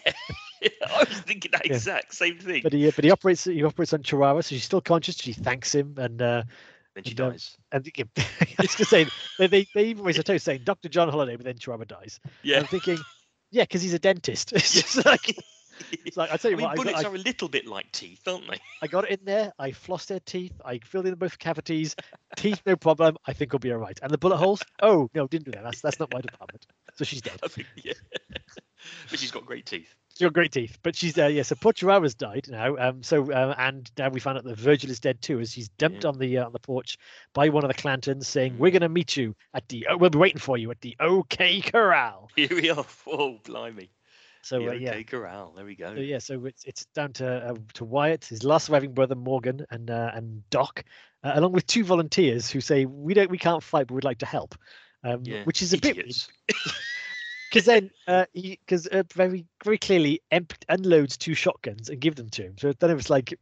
I was thinking that Yeah. exact same thing. But he, but he operates he operates on Chihuahua, so she's still conscious. She thanks him, and uh, then she and, um, dies. and [laughs] I was gonna say they, they they even raise a toast saying Dr. John Holliday, but then Chihuahua dies. Yeah. I'm thinking, yeah, because he's a dentist. [laughs] It's just like [laughs] it's like I tell I you mean, what, I, bullets got, are a little bit like teeth, aren't they? I, I got it in there. I flossed their teeth. I filled in both cavities. teeth, no problem. I think I'll be all right. And the bullet holes? Oh no, didn't do that. That's that's not my department. So she's dead. [laughs] Think, yeah. [laughs] but she's got great teeth. She's got great teeth, but she's uh, yeah. So poor Chihuahua's died now. Um, so uh, and now we found out that Virgil is dead too, as she's dumped Yeah. on the uh, on the porch by one of the Clantons, saying, "We're Mm. gonna meet you at the. Oh, we'll be waiting for you at the OK Corral." [laughs] Here we are. Oh, blimey. So the uh, yeah, OK Corral. There we go. So yeah, so it's it's down to uh, to Wyatt, his last surviving brother Morgan, and uh, and Doc, uh, along with two volunteers who say we don't we can't fight, but we'd like to help, um, Yeah, which is a bit Idiots. Because then uh, because uh, very very clearly emp- unloads two shotguns and give them to him. So then it was like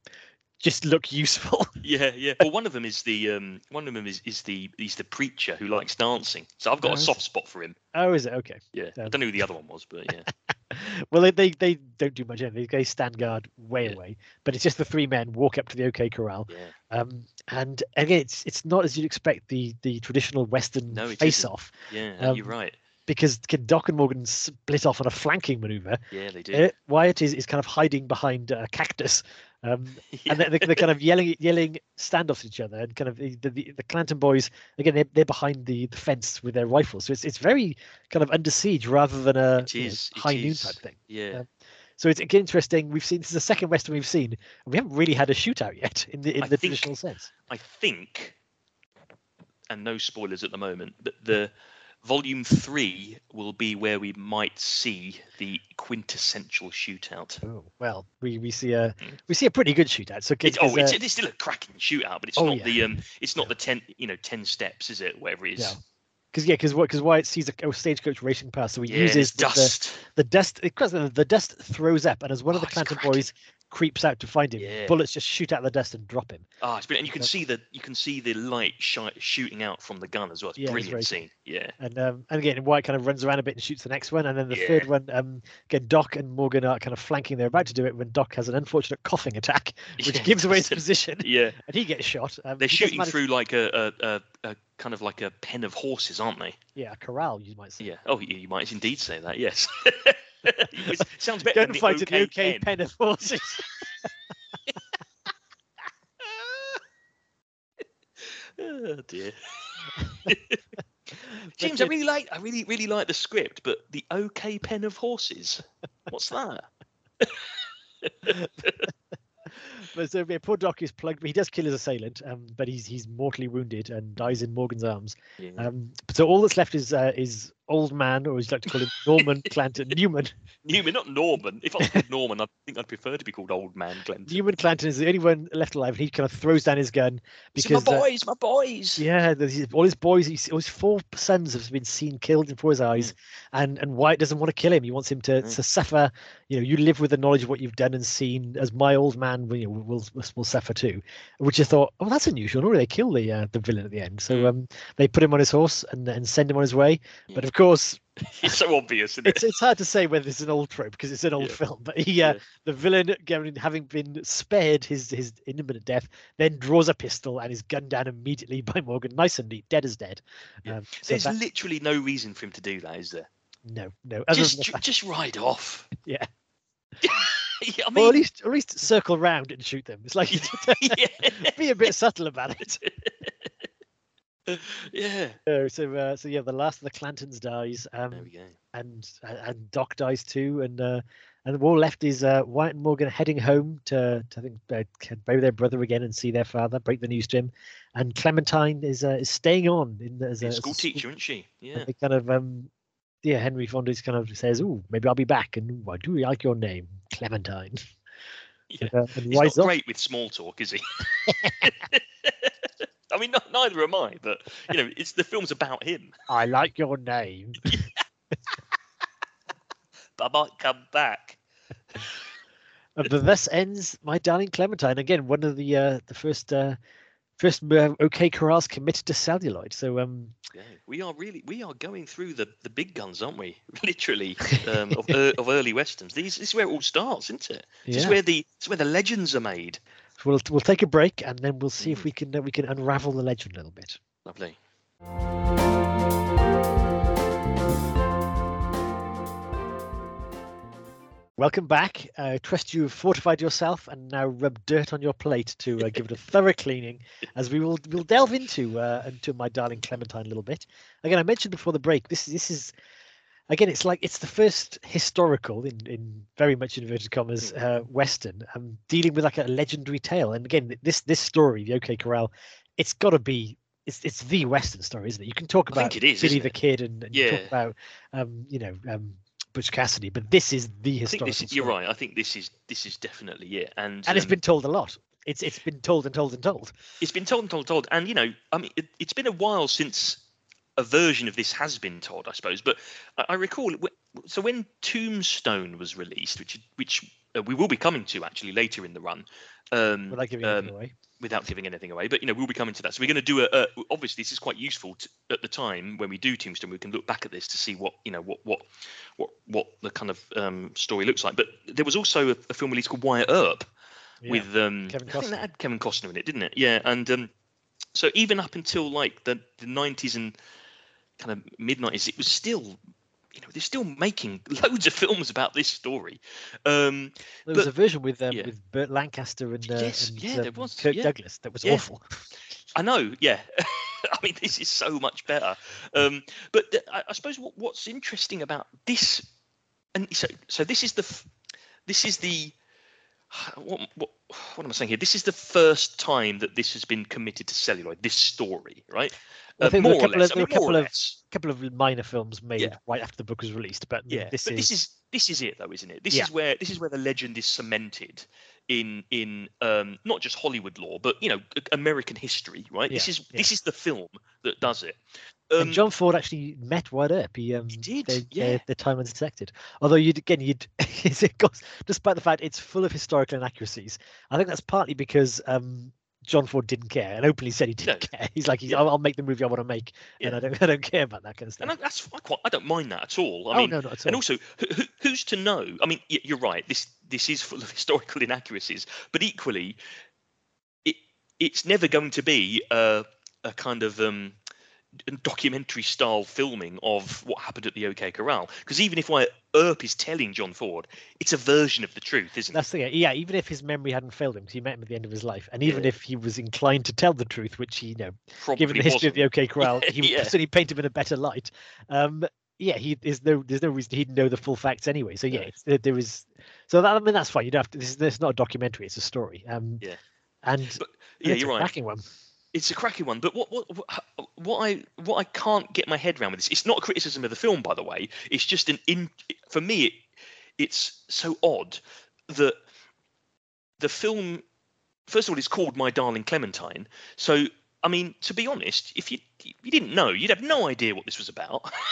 just look useful. [laughs] Yeah, yeah. Well, one of them is the um, one of them is, is the he's the preacher who likes dancing. So I've got a soft spot for him. oh, is it okay? Yeah, I Um, don't know who the other one was, but yeah, [laughs] Well, they, they they don't do much. Anything. They stand guard way Yeah. away, but it's just the three men walk up to the OK Corral. yeah, Um, and again, it's it's not as you'd expect the the traditional Western No, face off yeah. Um, you're right. Because Doc and Morgan split off on a flanking maneuver. Yeah, they do. Uh, Wyatt is, is kind of hiding behind a cactus, um, yeah. [laughs] and they're, they're kind of yelling yelling standoffs at each other, and kind of the the, the Clanton boys again they're, they're behind the, the fence with their rifles, so it's it's very kind of under siege rather than a It you know, high noon type thing. yeah. um, So it's again interesting. We've seen this is the second Western we've seen, and we haven't really had a shootout yet in the in I the think- traditional sense. I think, and no spoilers at the moment, but the volume three will be where we might see the quintessential shootout. Oh well, we, we see a Mm. we see a pretty good shootout. So oh, it's, it's still a cracking shootout, but it's Oh, not yeah. the um, it's not the ten, you know, ten steps, is it? Whatever it is. Yeah. because yeah, because what because Wyatt sees a, a stagecoach racing past, so he Yeah, uses the, the, dust. the dust. Because the, the dust throws up, and as one of Oh, the it's Clanton boys creeps out to find him, Yeah. bullets just shoot out of the dust and drop him. Ah, it's brilliant. And you can see the you can see the light shi- shooting out from the gun as well. It's Yeah, brilliant very scene. Yeah. And um, and again, Wyatt kind of runs around a bit and shoots the next one, and then the Yeah. third one, um, again, Doc and Morgan are kind of flanking. They're about to do it when Doc has an unfortunate coughing attack, [laughs] which gives away his position, [laughs] Yeah. and he gets shot. Um, They're he shooting manage- through like a, a, a, a kind of like a pen of horses, aren't they? yeah, a corral, you might say. Yeah. Oh, you might indeed say that. Yes. [laughs] [laughs] It was- sounds better Don't the fight OK an OK pen. pen of horses. [laughs] oh dear. [laughs] James, I really like I really really like the script, but the OK pen of horses. What's that? But so yeah, poor Doc is plugged. He does kill his assailant, um, but he's he's mortally wounded and dies in Morgan's arms. Yeah. Um, so all that's left is uh, is old man, or as you like to call him, Norman [laughs] Clanton, Newman. Newman, not Norman. If I was called Norman, I think I'd prefer to be called Old Man Glenn. Newman Clanton is the only one left alive, and he kind of throws down his gun because my uh, boys, my boys. Yeah, all his boys, he's, all his four sons have been seen killed before his eyes, and and Wyatt doesn't want to kill him. He wants him to, Mm. to suffer. You know, you live with the knowledge of what you've done and seen, as my old man will will, will, will suffer too. Which I thought, oh, that's unusual. Normally they kill the uh, the villain at the end, so Mm. um, they put him on his horse and and send him on his way. But of course, [laughs] It's so obvious, isn't it? it's it's hard to say whether it's an old trope because it's an old Yeah. film. But he, uh, Yeah. the villain, having been spared his his imminent death, then draws a pistol and is gunned down immediately by Morgan, nice and neat, dead as dead. Yeah. Um, so There's that, literally no reason for him to do that, is there? no, no. Just, ju- just ride off. [laughs] Yeah. [laughs] yeah, I or at least, or at least circle round and shoot them. It's like yeah. be a bit subtle about it. [laughs] yeah. Uh, so, uh, so yeah, the last of the Clantons dies, um, There we go. and and Doc dies too, and uh, and all left is uh, Wyatt and Morgan heading home to, to I think uh, bury their brother again and see their father, break the news to him, and Clementine is uh, is staying on in as a, Yeah, as a school teacher, isn't she? Yeah. kind of um, yeah, Henry Fonda's kind of says, "Oh, maybe I'll be back," and why do like your name, Clementine? [laughs] yeah. Uh, and He's not great with small talk, is he? [laughs] I mean, not, neither am I, but you know, it's the film's about him. [laughs] I like your name. [laughs] But I might come back. Uh, but thus ends my darling Clementine. Again, one of the uh, the first uh, first uh, OK Corrals committed to celluloid. So um, Yeah, we are really we are going through the the big guns, aren't we? [laughs] Literally um, of, ear of early westerns. These this is where it all starts, isn't it? This is where the this is where the legends are made. We'll we'll take a break and then we'll see if Mm. we can we can unravel the legend a little bit. Lovely. Welcome back. I trust you have fortified yourself and now rub dirt on your plate to uh, give it a thorough cleaning, as we will we'll delve into uh, into my darling Clementine a little bit. Again, I mentioned before the break. This this is again, it's like it's the first historical in in very much inverted commas uh, western, um, dealing with like a legendary tale. And again, this this story, the OK Corral, it's got to be. It's, it's the Western story, isn't it? You can talk about it is, Billy the it? Kid and, and you talk about um, you know um, Butch Cassidy, but this is the I think historical. this, you're right. I think this is this is definitely it. And and it's um, been told a lot. It's it's been told and told and told. it's been told and told and told. And you know, I mean, it, it's been a while since a version of this has been told, I suppose. But I, I recall, so when Tombstone was released, which which uh, we will be coming to actually later in the run. Um, Without giving um, anything away. without giving anything away. But you know, we'll be coming to that. So we're going to do a, a. Obviously, this is quite useful to, at the time when we do Tombstone. We can look back at this to see what you know, what what what what the kind of um, story looks like. But there was also a, a film released called Wyatt Earp Yeah. with um, Kevin I think Costner. that had Kevin Costner in it, didn't it? Yeah, and um, so even up until like the the nineties and kind of mid nineties, it was still. You know, they're still making [laughs] loads of films about this story. Um, there was a version with um, yeah. with Burt Lancaster and, uh, Yes, and yeah, there um, was, Kirk yeah. Douglas. That was Yeah. awful. I know, yeah. [laughs] I mean, this is so much better. Um, but th- I, I suppose what, what's interesting about this, and so so this is the this is the [sighs] what, what what am I saying here? This is the first time that this has been committed to celluloid. This story, right? I Uh, think there were a couple of- I there mean, were a couple of- couple of minor films made Yeah. right after the book was released, but Yeah, this but is this is this is it though, isn't it? This Yeah. is where this is where the legend is cemented in in um, not just Hollywood lore, but you know American history, right? This is yeah. this is the film that does it. Um, and John Ford actually met Wyatt Earp. He, um, he did, They, yeah. the time intersected. Although you'd again, you'd [laughs] it goes, despite the fact it's full of historical inaccuracies. I think that's partly because um, John Ford didn't care and openly said he didn't care. He's like, he's, Yeah. I'll, I'll make the movie I want to make, and I don't, [laughs] I don't care about that kind of stuff. and I, that's I quite I don't mind that at all. I oh mean, no, not at all. and also, who, who, who's to know? I mean, you're right. This this is full of [laughs] historical inaccuracies, but equally, it it's never going to be a a kind of um, documentary style filming of what happened at the OK Corral. Because even if Wyatt Earp is telling John Ford, it's a version of the truth, isn't That's the. Yeah, even if his memory hadn't failed him, 'cause he met him at the end of his life, and even Yeah. if he was inclined to tell the truth, which he, you know. Probably given the history of the. OK Corral, Yeah, [laughs] he would yeah. certainly paint him in a better light. Um, yeah, he there's no there's no reason he'd know the full facts anyway. So yeah, it's, there, is. So that I mean that's fine. You don't have to. This is this is not a documentary. It's a story. Um, Yeah. And, But yeah, you're right. one. It's a cracking one. But what what what I what I can't get my head around with this. It's not a criticism of the film, by the way. It's just an in for me. It, it's so odd that the film. First of all, it's called My Darling Clementine. So I mean, to be honest, if you you didn't know, you'd have no idea what this was about. [laughs]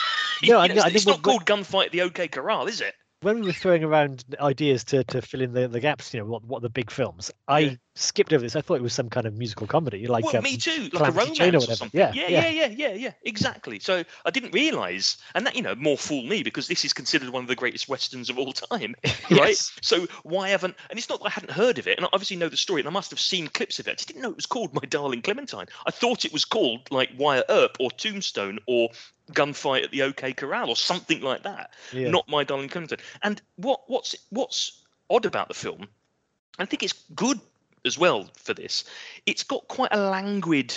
No, I know, know- I it's, it's not what- called Gunfight at the OK Corral, is it? When we were throwing around ideas to, to fill in the, the gaps, you know, what what the big films? I Yeah. skipped over this. I thought it was some kind of musical comedy, like well, um, me too, like a Calamity romance Jane or or, something. Yeah, yeah, yeah. yeah, yeah, yeah, yeah, exactly. So I didn't realise, and that you know more fool me because this is considered one of the greatest westerns of all time, [laughs] right? Yes. So why haven't? And it's not that I hadn't heard of it, and I obviously know the story, and I must have seen clips of it. I just didn't know it was called My Darling Clementine. I thought it was called like Wyatt Earp or Tombstone or Gunfight at the OK Corral or something like that Yeah. not my darling Clementine. And what what's what's odd about the film, I think it's good as well for this. It's got quite a languid,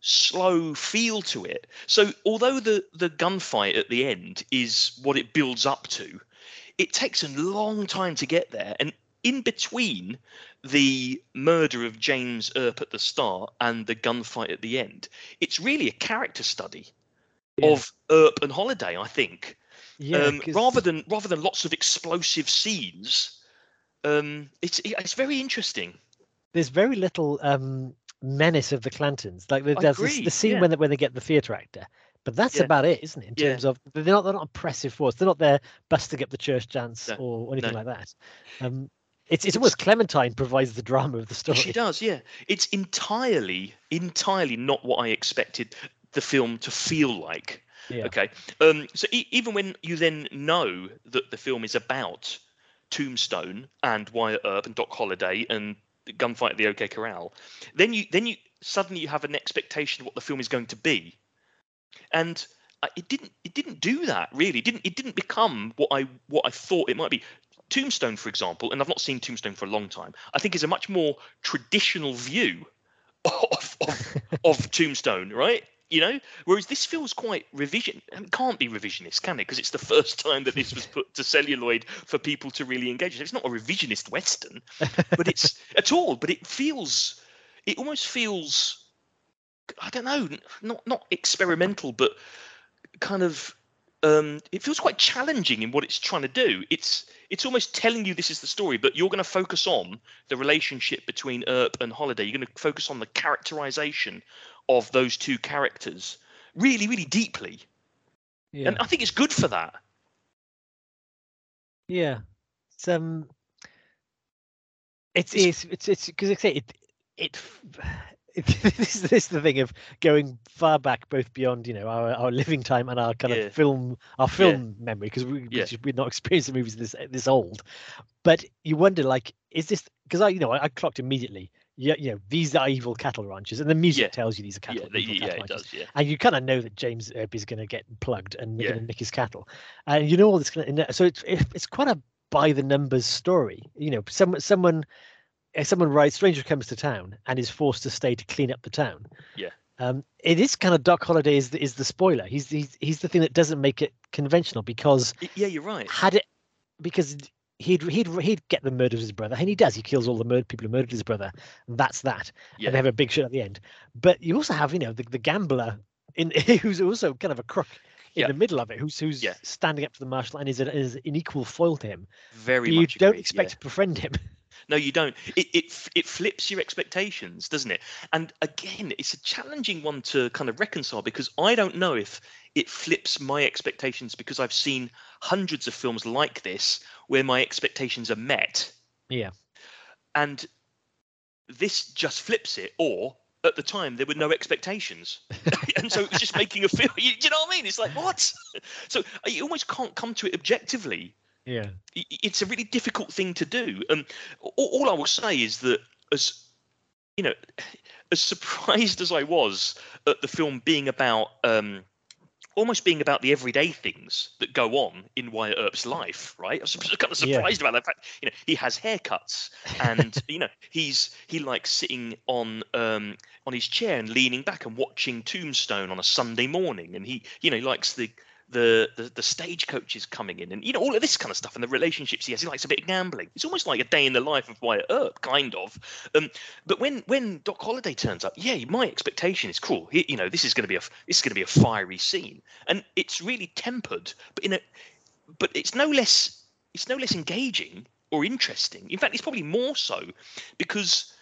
slow feel to it. So although the the gunfight at the end is what it builds up to, it takes a long time to get there. And in between the murder of James Earp at the start and the gunfight at the end, it's really a character study Yeah. of Earp and Holliday, I think yeah, um, rather than rather than lots of explosive scenes. Um, it's it's very interesting. there's very little um menace of the Clantons. Like there's this, the scene yeah. when they, when they get the theatre actor, but that's Yeah. about it, isn't it? In terms of they're not they're not oppressive force. They're not there busting up the church dance No, or anything no. like that. Um, it's it's almost Clementine provides the drama of the story. She does, yeah. It's entirely entirely not what I expected the film to feel like. Yeah. Okay. Um, so e- even when you then know that the film is about Tombstone and Wyatt Earp and Doc Holliday and the gunfight at the OK Corral, then you then you suddenly you have an expectation of what the film is going to be, and uh, it didn't it didn't do that really. It didn't it didn't become what I what I thought it might be. Tombstone, for example, and I've not seen Tombstone for a long time. I think is a much more traditional view [laughs] of of, of [laughs] Tombstone, right? You know, whereas this feels quite revision. and can't be revisionist, can it? Because it's the [laughs] first time that this was put to celluloid for people to really engage. It's not a revisionist western, but it's [laughs] at all. But it feels, it almost feels, I don't know, not not experimental, but kind of. Um, it feels quite challenging in what it's trying to do. It's it's almost telling you this is the story, but you're going to focus on the relationship between Earp and Holliday. You're going to focus on the characterization of those two characters really, really deeply. yeah. And I think it's good for that. Yeah. It's um it's It's- it's because I say it, it [laughs] this, is- this is the thing of going far back both beyond you know our, our living time and our kind Yeah. of film our film memory because we Yeah. we're not experiencing movies this this old but you wonder like is this because I you know I, I clocked immediately yeah you know these are evil cattle ranches and the music Yeah. tells you these are cattle Yeah, the- yeah, cattle it does. Yeah, and you kind of know that James Earp is going to get plugged and Yeah. nick his cattle, and you know all this kind of. Uh, so it's it's quite a by the numbers story. You know, someone someone if someone writes stranger comes to town and is forced to stay to clean up the town. Yeah. Um, it is kind of Doc Holliday is the, is the spoiler. He's, he's he's the thing that doesn't make it conventional because yeah, you're right. had it because he'd he'd he'd get the murder of his brother and he does he kills all the murder people who murdered his brother and that's that Yeah, and they have a big shot at the end but you also have you know the, the gambler in [laughs] who's also kind of a crook in Yeah. the middle of it who's who's Yeah. standing up for the marshal and is, a, is an equal foil to him very you don't agreed, expect to befriend him [laughs] No, you don't. It, it it flips your expectations, doesn't it? And again, it's a challenging one to kind of reconcile because I don't know if it flips my expectations because I've seen hundreds of films like this where my expectations are met. Yeah. And this just flips it, or at the time there were no expectations [laughs] and so it was just making a film you, [laughs] you know what i mean it's like what [laughs] so you almost can't come to it objectively yeah it's a really difficult thing to do and all, all i will say is that as you know as surprised [laughs] as i was at the film being about um almost being about the everyday things that go on in Wyatt Earp's life, right? I was kind of surprised yeah. about that fact. You know, he has haircuts, and [laughs] you know, he's he likes sitting on um on his chair and leaning back and watching Tombstone on a Sunday morning, and he you know he likes the the, the the stagecoaches coming in and you know all of this kind of stuff and the relationships he has. He likes a bit of gambling. It's almost like a day in the life of Wyatt Earp, kind of. Um, but when when Doc Holliday turns up, yeah, my expectation is cool. He, you know, this is going to be a this is going to be a fiery scene, and it's really tempered, but in a but it's no less it's no less engaging or interesting. In fact, it's probably more so because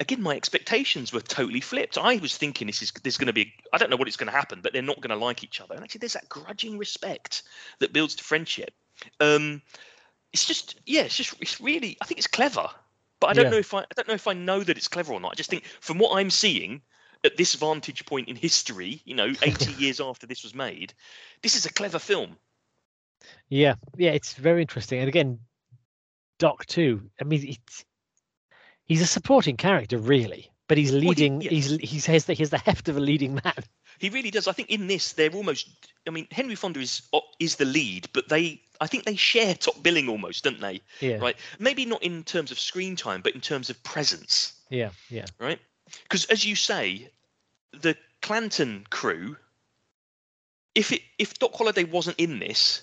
again, my expectations were totally flipped. I was thinking this is there's going to be I don't know what it's going to happen, but they're not going to like each other. And actually, there's that grudging respect that builds to friendship. Um, it's just yeah, it's just it's really I think it's clever, but I don't yeah. know if I I don't know if I know that it's clever or not. I just think from what I'm seeing at this vantage point in history, you know, [laughs] 80 years after this was made, this is a clever film. Yeah, yeah, it's very interesting. And again, Doc too. I mean, it's he's a supporting character really but he's leading well, he, yeah. he's he has the, he has the heft of a leading man. He really does. I think in this they're almost i mean henry fonda is is the lead but they i think they share top billing almost don't they? Yeah. Right? Maybe not in terms of screen time but in terms of presence. Yeah yeah. Right? Because as you say the clanton crew if it if doc holliday wasn't in this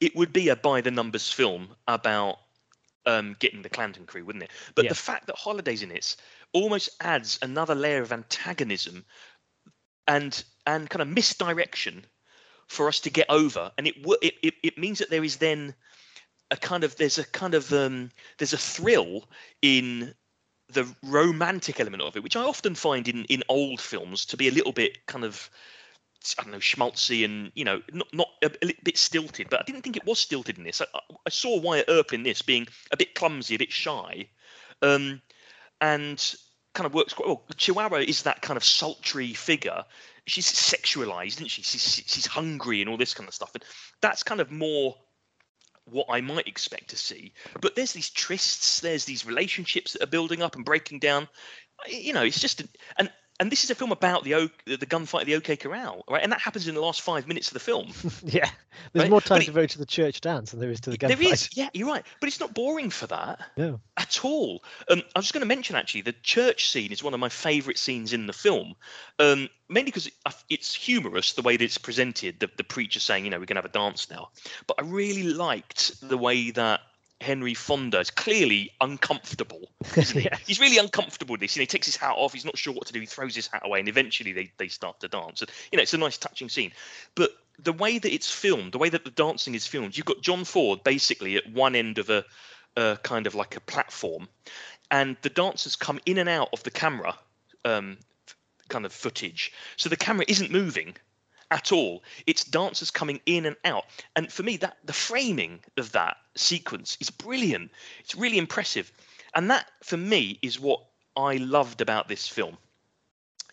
it would be a by the numbers film about um, getting the Clanton crew, wouldn't it? But yeah. the fact that Holliday's in it almost adds another layer of antagonism and and kind of misdirection for us to get over, and it it it, it means that there is then a kind of there's a kind of um, there's a thrill in the romantic element of it, which I often find in in old films to be a little bit kind of I don't know, schmaltzy and you know, not not a, a, little bit stilted. But I didn't think it was stilted in this. I, I saw Wyatt Earp in this being a bit clumsy, a bit shy, um, and kind of works quite well. Chihuahua is that kind of sultry figure. She's sexualized, isn't she? She's she's hungry and all this kind of stuff, and that's kind of more what I might expect to see. But there's these trysts, there's these relationships that are building up and breaking down. You know, it's just and and this is a film about the o- the gunfight at the OK Corral, right? And that happens in the last five minutes of the film. [laughs] yeah, there's right? more time to vote to the church dance than there is to the gunfight. There is, yeah, you're right, but it's not boring for that. No, at all. Um, I was just going to mention actually the church scene is one of my favourite scenes in the film, um, mainly because it's humorous the way that it's presented. The the preacher saying, you know, we're going to have a dance now, but I really liked the way that Henry Fonda is clearly uncomfortable. He? [laughs] yeah. He's really uncomfortable with this. You know, he takes his hat off. He's not sure what to do. He throws his hat away, and eventually they, they start to dance. And, you know, it's a nice, touching scene. But the way that it's filmed, the way that the dancing is filmed, you've got John Ford basically at one end of a, a kind of like a platform, and the dancers come in and out of the camera um, kind of footage. So the camera isn't moving at all. It's dancers coming in and out. And for me, that the framing of that sequence is brilliant. It's really impressive. And that, for me, is what I loved about this film.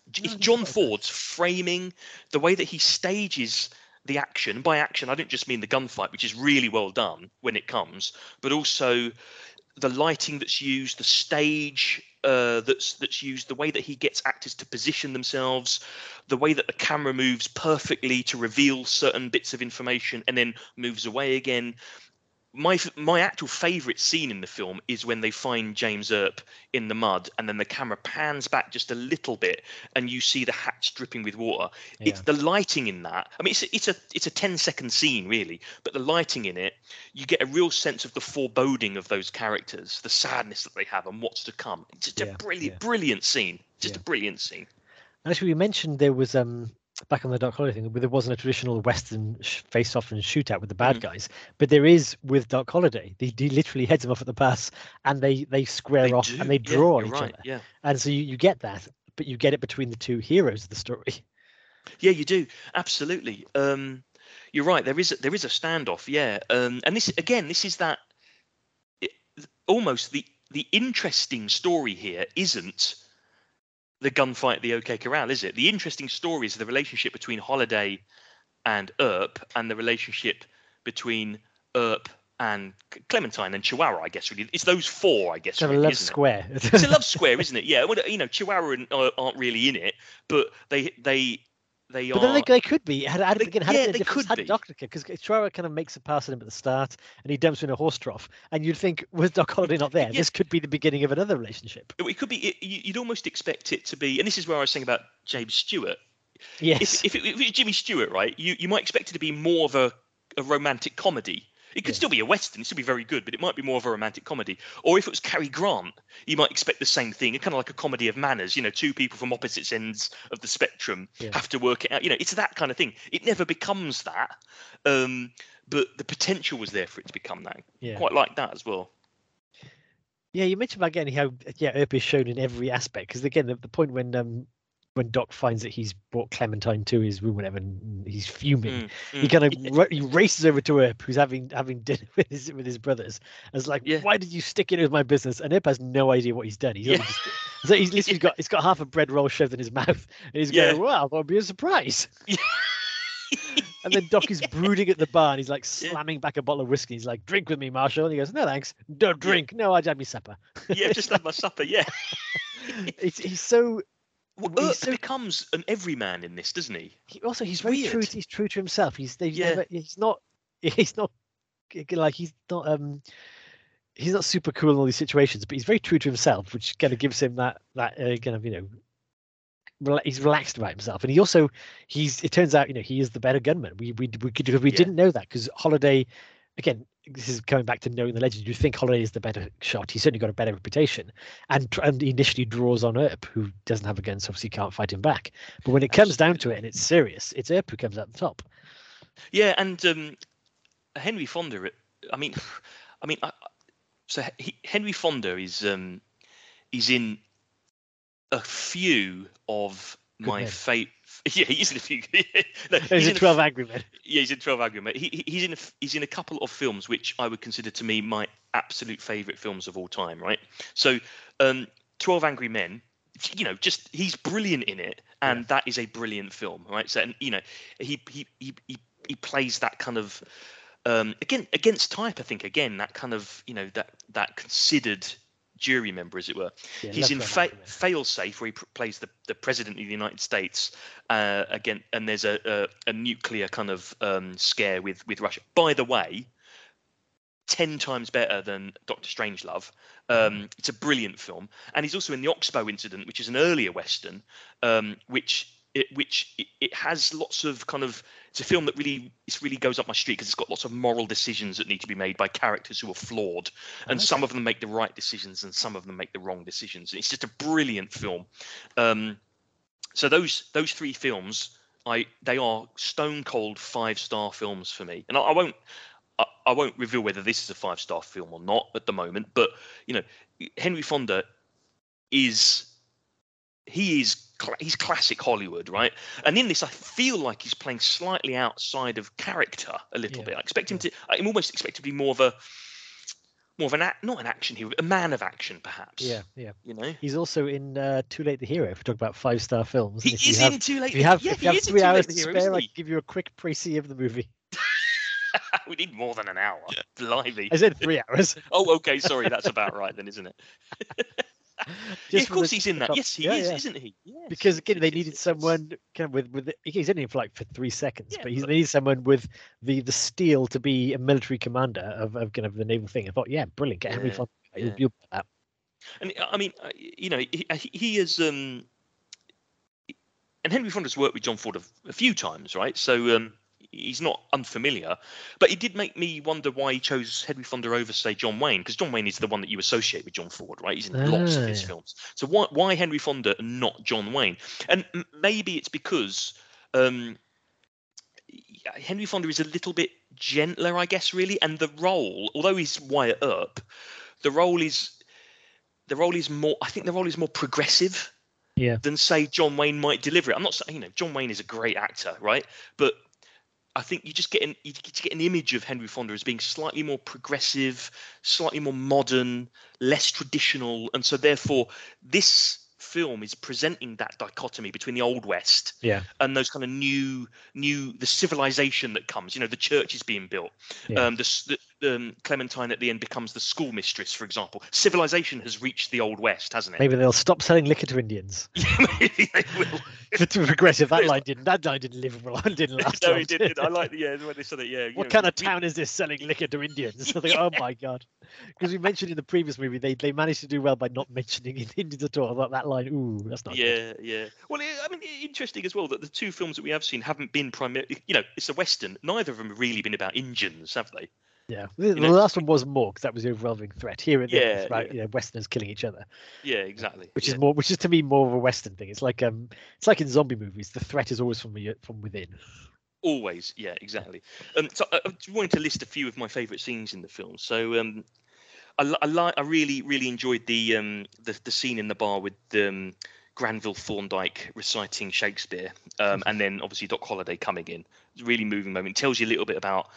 It's mm-hmm. John Ford's framing, the way that he stages the action. By action, I don't just mean the gunfight, which is really well done when it comes, but also the lighting that's used, the stage uh, that's that's used, the way that he gets actors to position themselves, the way that the camera moves perfectly to reveal certain bits of information and then moves away again my my actual favorite scene in the film is when they find James Earp in the mud and then the camera pans back just a little bit and you see the hatch dripping with water. Yeah. It's the lighting in that. I mean it's a, it's a it's a 10 second scene really, but the lighting in it, you get a real sense of the foreboding of those characters, the sadness that they have and what's to come. It's just yeah, a brilliant yeah. brilliant scene. Just a brilliant scene. Actually, we mentioned there was um back on the Doc Holliday thing, there wasn't a traditional Western sh- face-off and shootout with the bad mm. guys, but there is with Doc Holliday. He, he literally heads them off at the pass, and they they square they off do. and they draw yeah, each right. other. Yeah, and so you, you get that, but you get it between the two heroes of the story. [laughs] Yeah, you do absolutely. Um, you're right. There is a, there is a standoff. Yeah, um, and this again, this is that it, almost the the interesting story here isn't the gunfight at the OK Corral, is it? The interesting story is the relationship between Holliday and Earp, and the relationship between Earp and Clementine and Chihuahua, I guess. Really, it's those four, I guess. It's really, a love square. It? it's a love square, isn't it? Yeah. Well, you know, Chihuahua and, uh, aren't really in it, but they they they but are. then they, they could be. Had, had, again, had yeah, it they could had be. Doctor because Chihuahua kind of makes a pass at him at the start, and he dumps him in a horse trough, and you'd think, was Doc Holliday not there? [laughs] Yeah. This could be the beginning of another relationship. it could be. It, you- you'd almost expect it to be, and this is where I was saying about James Stewart. Yes. If, if, it, if it's Jimmy Stewart, right, you, you might expect it to be more of a, a romantic comedy. It could Yeah. still be a western, it still be very good, but it might be more of a romantic comedy. Or if it was Cary Grant, you might expect the same thing, kind of like a comedy of manners. You know, two people from opposite ends of the spectrum Yeah. have to work it out. You know, it's that kind of thing. It never becomes that, um, but the potential was there for it to become that. yeah. Quite like that as well. Yeah, you mentioned about again how yeah, Earp is shown in every aspect because again the, the point when um when Doc finds that he's brought Clementine to his room, whatever, and he's fuming. Mm, He mm. kind of [laughs] ra- he races over to Earp, who's having having dinner [laughs] with his with his brothers. And it's like, Yeah. why did you stick in with my business? And Earp has no idea what he's done. He's Yeah. just, so he's literally [laughs] got he's got half a bread roll shoved in his mouth, and he's Yeah. going, "Well, that'll be a surprise." Yeah. and then Doc is brooding at the bar, and he's like Yeah. slamming back a bottle of whiskey. He's like, "Drink with me, Marshal." And he goes, "No, thanks. Don't drink. No, I'd have my supper." yeah, just had my supper. Yeah. It's, he's so Well, He's so- becomes an everyman in this, doesn't he? he, also he's very true. He's true to himself. He's he's, Yeah. never, he's not [laughs] he's not like he's not um he's not super cool in all these situations, but he's very true to himself, which kind of gives him that that uh, kind of you know rela- he's relaxed about himself, and he also he's it turns out you know he is the better gunman. We we we could we Yeah. didn't know that because Holliday again. This is coming back to knowing the legend. You think Holliday is the better shot. He's certainly got a better reputation, and and he initially draws on Earp, who doesn't have a gun, so obviously can't fight him back. But when it comes down to it, and it's serious, it's Earp who comes out the top. Yeah, and um, Henry Fonda. I mean, [laughs] I mean, I, so he, Henry Fonda is um, he's in a few of Good my favorite. [laughs] Yeah, he's in a few. [laughs] no, he's a in a 12 Angry Men. Yeah, he's in Twelve Angry Men. He, he- he's in a, he's in a couple of films which I would consider to me my absolute favorite films of all time. Right. So, um, Twelve Angry Men. You know, just he's brilliant in it, and that is a brilliant film. Right. So, and you know, he he he he, he plays that kind of um, again against type. I think again that kind of you know that that considered jury member, as it were. Yeah, He's in 12 fa-. Failsafe, where he pr- plays the, the president of the United States. Uh, again, and there's a, a, a nuclear kind of um, scare with with Russia. By the way, ten times better than Doctor Strangelove. Um, it's a brilliant film, and he's also in the Oxbow Incident, which is an earlier western, um, which it, which it, it has lots of kind of it's a film that really it really goes up my street because it's got lots of moral decisions that need to be made by characters who are flawed. And Okay. some of them make the right decisions and some of them make the wrong decisions. It's just a brilliant film. Um, so those those three films i they are stone cold five star films for me. And i, I won't I, I won't reveal whether this is a five star film or not at the moment but you know henry fonda is he is cla- he's classic Hollywood, right? And in this, I feel like he's playing slightly outside of character a little Yeah, bit. I expect him to. I'm almost expect to be more of a more of an act, not an action hero, a man of action, perhaps. Yeah, yeah. You know, He's also in uh, Too Late the Hero. If we talk about five star films, he and if you is have, in Too Late. if you have, yeah, if you have three hours to Hero, spare, I can give you a quick précis of the movie. [laughs] [laughs] we need more than an hour. Blimey. I said three hours. Oh, okay. Sorry, that's about right then, isn't it? [laughs] [laughs] yeah, of course he's in that. top- Yes, he yeah, is, yeah. isn't he? Yes, because again they needed someone kind of with with he's in it for like for three seconds but he's but- they needed someone with the the steel to be a military commander of, of kind of the naval thing i thought yeah brilliant get henry fonda you'll, you'll that. And I mean, you know, he, he- he is. Um, and Henry Fonda's worked with John Ford a, a few times, right? So um, he's not unfamiliar. But it did make me wonder why he chose Henry Fonda over, say, John Wayne, because John Wayne is the one that you associate with John Ford, right? He's in lots of his Ah. films. So why why Henry Fonda and not John Wayne? And m- maybe it's because Um, Henry Fonda is a little bit gentler, I guess, really, and the role, although he's Wyatt Earp, the role is the role is more. I think the role is more progressive yeah. than say John Wayne might deliver it. I'm not saying you know John Wayne is a great actor, right? But I think you just get an you get an image of Henry Fonda as being slightly more progressive, slightly more modern, less traditional, and so therefore this film is presenting that dichotomy between the old west yeah. and those kind of new new the civilization that comes you know the church is being built Yeah. um the, the um, clementine at the end becomes the schoolmistress for example civilization has reached the old west hasn't it Maybe they'll stop selling liquor to Indians. [laughs] maybe they will [laughs] But to progressive, that [laughs] line didn't. That line didn't live well. Didn't last no he didn't. I like the yeah when they said it yeah What know, kind of we- town is this selling liquor to Indians? Think, oh my god! Because we mentioned in the previous movie, they they managed to do well by not mentioning it Indians at all. That, that line, ooh, that's not good. yeah, yeah. Well, i I mean, interesting as well that the two films that we have seen haven't been primarily, you know, it's a western. Neither of them have really been about Indians, have they? Yeah, the, the last one was more because that was the overwhelming threat. Here it is Yeah, about yeah. you know Westerners killing each other, Yeah, exactly. which yeah. is more, which is to me more of a Western thing. It's like um, it's like in zombie movies, the threat is always from from within. Always, yeah, exactly. Um, so I, I wanted to list a few of my favourite scenes in the film. So um, I, I, li- I really, really enjoyed the um, the, the scene in the bar with um, Granville Thorndike reciting Shakespeare, um, and then obviously Doc Holliday coming in. It's a really moving moment. It tells you a little bit about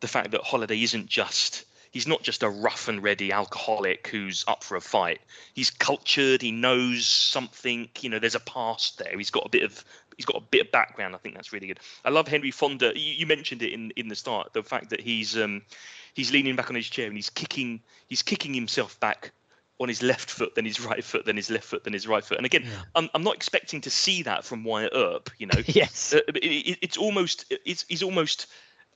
the fact that Holliday isn't just he's not just a rough and ready alcoholic who's up for a fight. He's cultured. He knows something. You know, there's a past there. He's got a bit of he's got a bit of background. I think that's really good. I love Henry Fonda. You, you mentioned it in in the start. The fact that he's um he's leaning back on his chair and he's kicking he's kicking himself back on his left foot, then his right foot, then his left foot, then his right foot. And again, Yeah. I'm, I'm not expecting to see that from Wyatt Earp. You know, [laughs] yes, uh, it, it, it's almost it's he's almost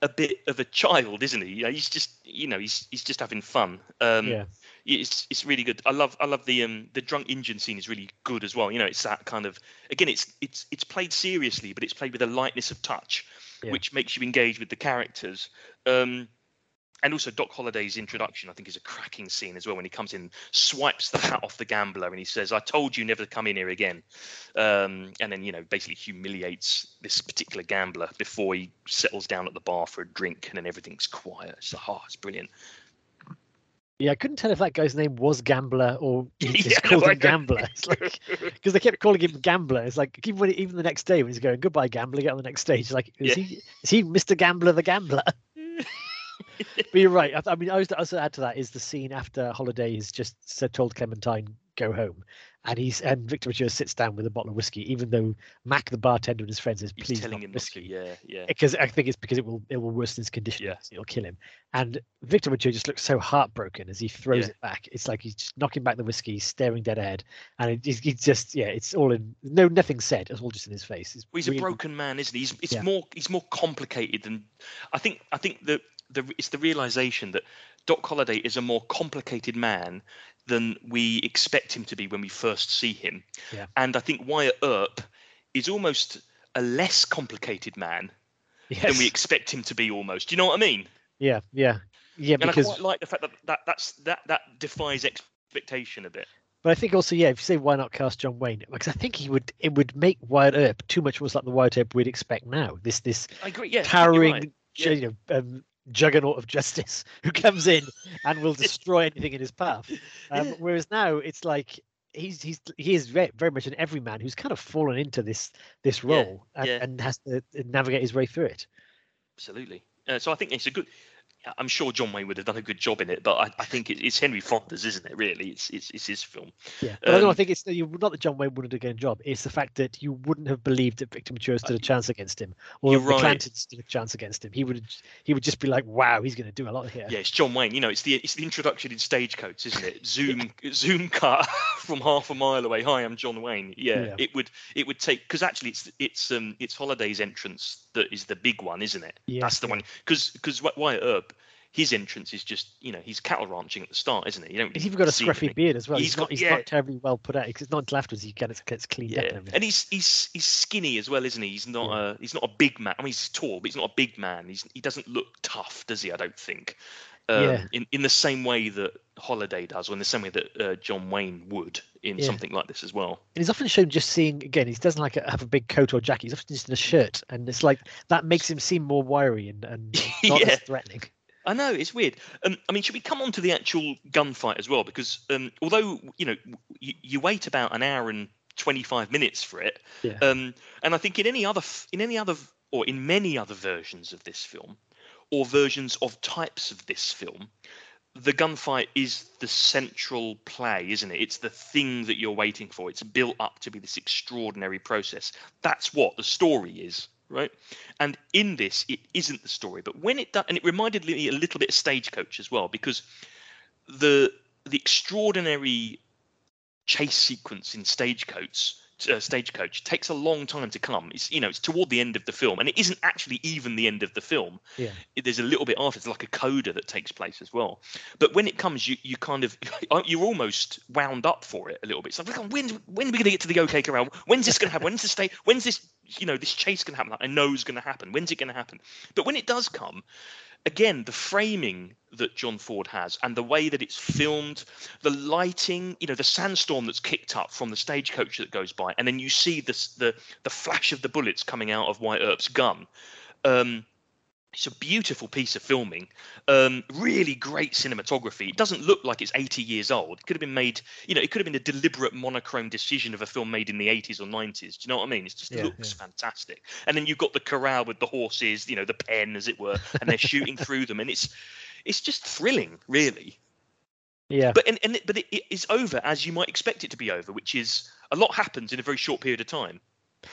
a bit of a child, isn't he? You know, he's just you know he's he's just having fun. Um, yeah, it's it's really good. I love I love the um the drunk engine scene is really good as well. You know, it's that kind of again it's it's it's played seriously, but it's played with a lightness of touch, Yeah. which makes you engage with the characters. Um, and also Doc Holliday's introduction, I think, is a cracking scene as well when he comes in, swipes the hat off the gambler, and he says, "I told you never to come in here again," um, and then you know basically humiliates this particular gambler before he settles down at the bar for a drink, and then everything's quiet. It's like, oh, it's brilliant. Yeah. I couldn't tell if that guy's name was Gambler or [laughs] he just Yeah, called no, him Gambler. It's like because they kept calling him Gambler. It's like even when even the next day when he's going goodbye Gambler, get on the next stage. It's like is Yeah. he is he Mr. Gambler the Gambler? [laughs] But you're right. I, I mean, I was also add to that is the scene after Holliday has just said told Clementine go home, and he's and Victor Mature sits down with a bottle of whiskey, even though Mac the bartender and his friends says He's please telling not him whiskey. Yeah, yeah. Because I think it's because it will it will worsen his condition. Yeah. It'll kill him. And Victor Mature just looks so heartbroken as he throws Yeah. it back. It's like he's just knocking back the whiskey, he's staring dead ahead, and it, he's, he's just yeah, it's all in no nothing said. It's all just in his face. Well, he's a broken man, isn't he? He's, it's Yeah. more he's more complicated than I think. I think the the it's the realization that Doc Holliday is a more complicated man than we expect him to be when we first see him. Yeah. And I think Wyatt Earp is almost a less complicated man Yes. than we expect him to be. Almost, do you know what I mean? Yeah, yeah, yeah. And Because I quite like the fact that, that that's that that defies expectation a bit. But I think also, yeah, if you say why not cast John Wayne, because I think he would, it would make Wyatt Earp too much more like the Wyatt Earp we'd expect now. This this I agree. Yeah, I think you're towering, right. ju- you know, um, juggernaut of [laughs] justice who comes in and will destroy anything in his path. Um, [laughs] Whereas now it's like he's he's he is very, very much an everyman who's kind of fallen into this this Yeah, role and, yeah. and has to navigate his way through it. Absolutely. Uh, so I think it's a good. I'm sure John Wayne would have done a good job in it, but I, I think it, it's Henry Fonda's, isn't it? Really, it's it's, it's his film. Yeah, but I don't Um, think it's not that John Wayne wouldn't have done a job. It's the fact that you wouldn't have believed that Victor Mature stood a chance against him, or the right. Stood a chance against him. He would he would just be like, "Wow, he's going to do a lot here." Yeah, it's John Wayne. You know, it's the it's the introduction in Stagecoach, isn't it? [laughs] Zoom zoom cut [laughs] from half a mile away. Hi, I'm John Wayne. Yeah, Yeah. it would it would take because actually it's it's um it's Holliday's entrance that is the big one, isn't it? Yes, That's the one because because Wyatt Earp, his entrance is just you know he's cattle ranching at the start, isn't it? You don't. He's even got a scruffy anything. beard as well. He's He's, got- not he's yeah. not terribly well put out because it's not until afterwards he gets gets cleaned up Yeah, and and he's he's he's skinny as well, isn't he? He's not a he's not a big man. I mean, he's tall, but he's not a big man. He's he doesn't look tough, does he? I don't think. Um, Yeah. In in the same way that Holliday does, or in the same way that uh, John Wayne would in Yeah. something like this as well. And he's often shown just seeing again. He doesn't like a, have a big coat or jacket. He's often just in a shirt, and it's like that makes him seem more wiry and, and [laughs] not Yeah. as threatening. I know it's weird. Um, I mean, should we come on to the actual gunfight as well? Because um, although you know you, you wait about an hour and twenty five minutes for it, Yeah. um, and I think in any other in any other or in many other versions of this film, or versions of types of this film, the gunfight is the central play, isn't it? It's the thing that you're waiting for. It's built up to be this extraordinary process. That's what the story is, right? And in this, it isn't the story. But when it does, and it reminded me a little bit of Stagecoach as well, because the the extraordinary chase sequence in Stagecoach uh, Stagecoach takes a long time to come. It's you know it's toward the end of the film, and it isn't actually even the end of the film. Yeah. It- there's a little bit after. It's like a coda that takes place as well. But when it comes, you you kind of [laughs] you're almost wound up for it a little bit. It's like when when are we going to get to the OK Corral? When's this going to happen? When's the stay? When's this you know this chase can happen? I know is going to happen. When's it going to happen? But when it does come, again the framing that John Ford has and the way that it's filmed, the lighting, you know, the sandstorm that's kicked up from the stagecoach that goes by, and then you see the the flash of the bullets coming out of Wyatt Earp's gun. Um, it's a beautiful piece of filming, um, really great cinematography. It doesn't look like it's 80 years old. It could have been made, you know, it could have been a deliberate monochrome decision of a film made in the 80s or 90s. Do you know what I mean? It just Yeah, looks fantastic. And then you've got the corral with the horses, you know, the pen, as it were, and they're shooting through them, and it's it's just thrilling, really. Yeah. But and, and it, but it, it is over as you might expect it to be over, which is a lot happens in a very short period of time.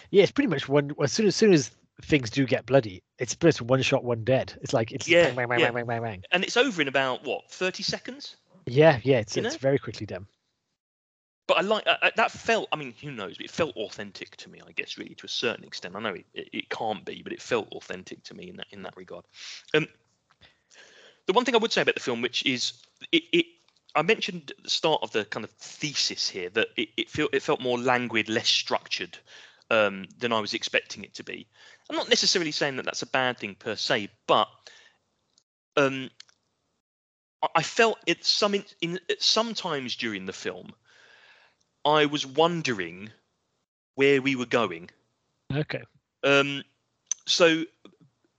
Yeah, it's pretty much one. As soon as soon as things do get bloody, it's just one shot, one dead. It's like it's Yeah, bang, bang, bang, yeah. bang, bang, bang, bang. And it's over in about what 30 seconds. Yeah, yeah, it's it's very quickly done. But I like uh, that felt. I mean, who knows? But it felt authentic to me, I guess, really to a certain extent. I know it, it, it can't be, but it felt authentic to me in that in that regard. Um, the one thing I would say about the film, which is it, it I mentioned at the start of the kind of thesis here that it, it felt it felt more languid, less structured um, than I was expecting it to be. I'm not necessarily saying that that's a bad thing per se, but um, I- felt it some in, in sometimes during the film, I was wondering where we were going. Okay. Um, so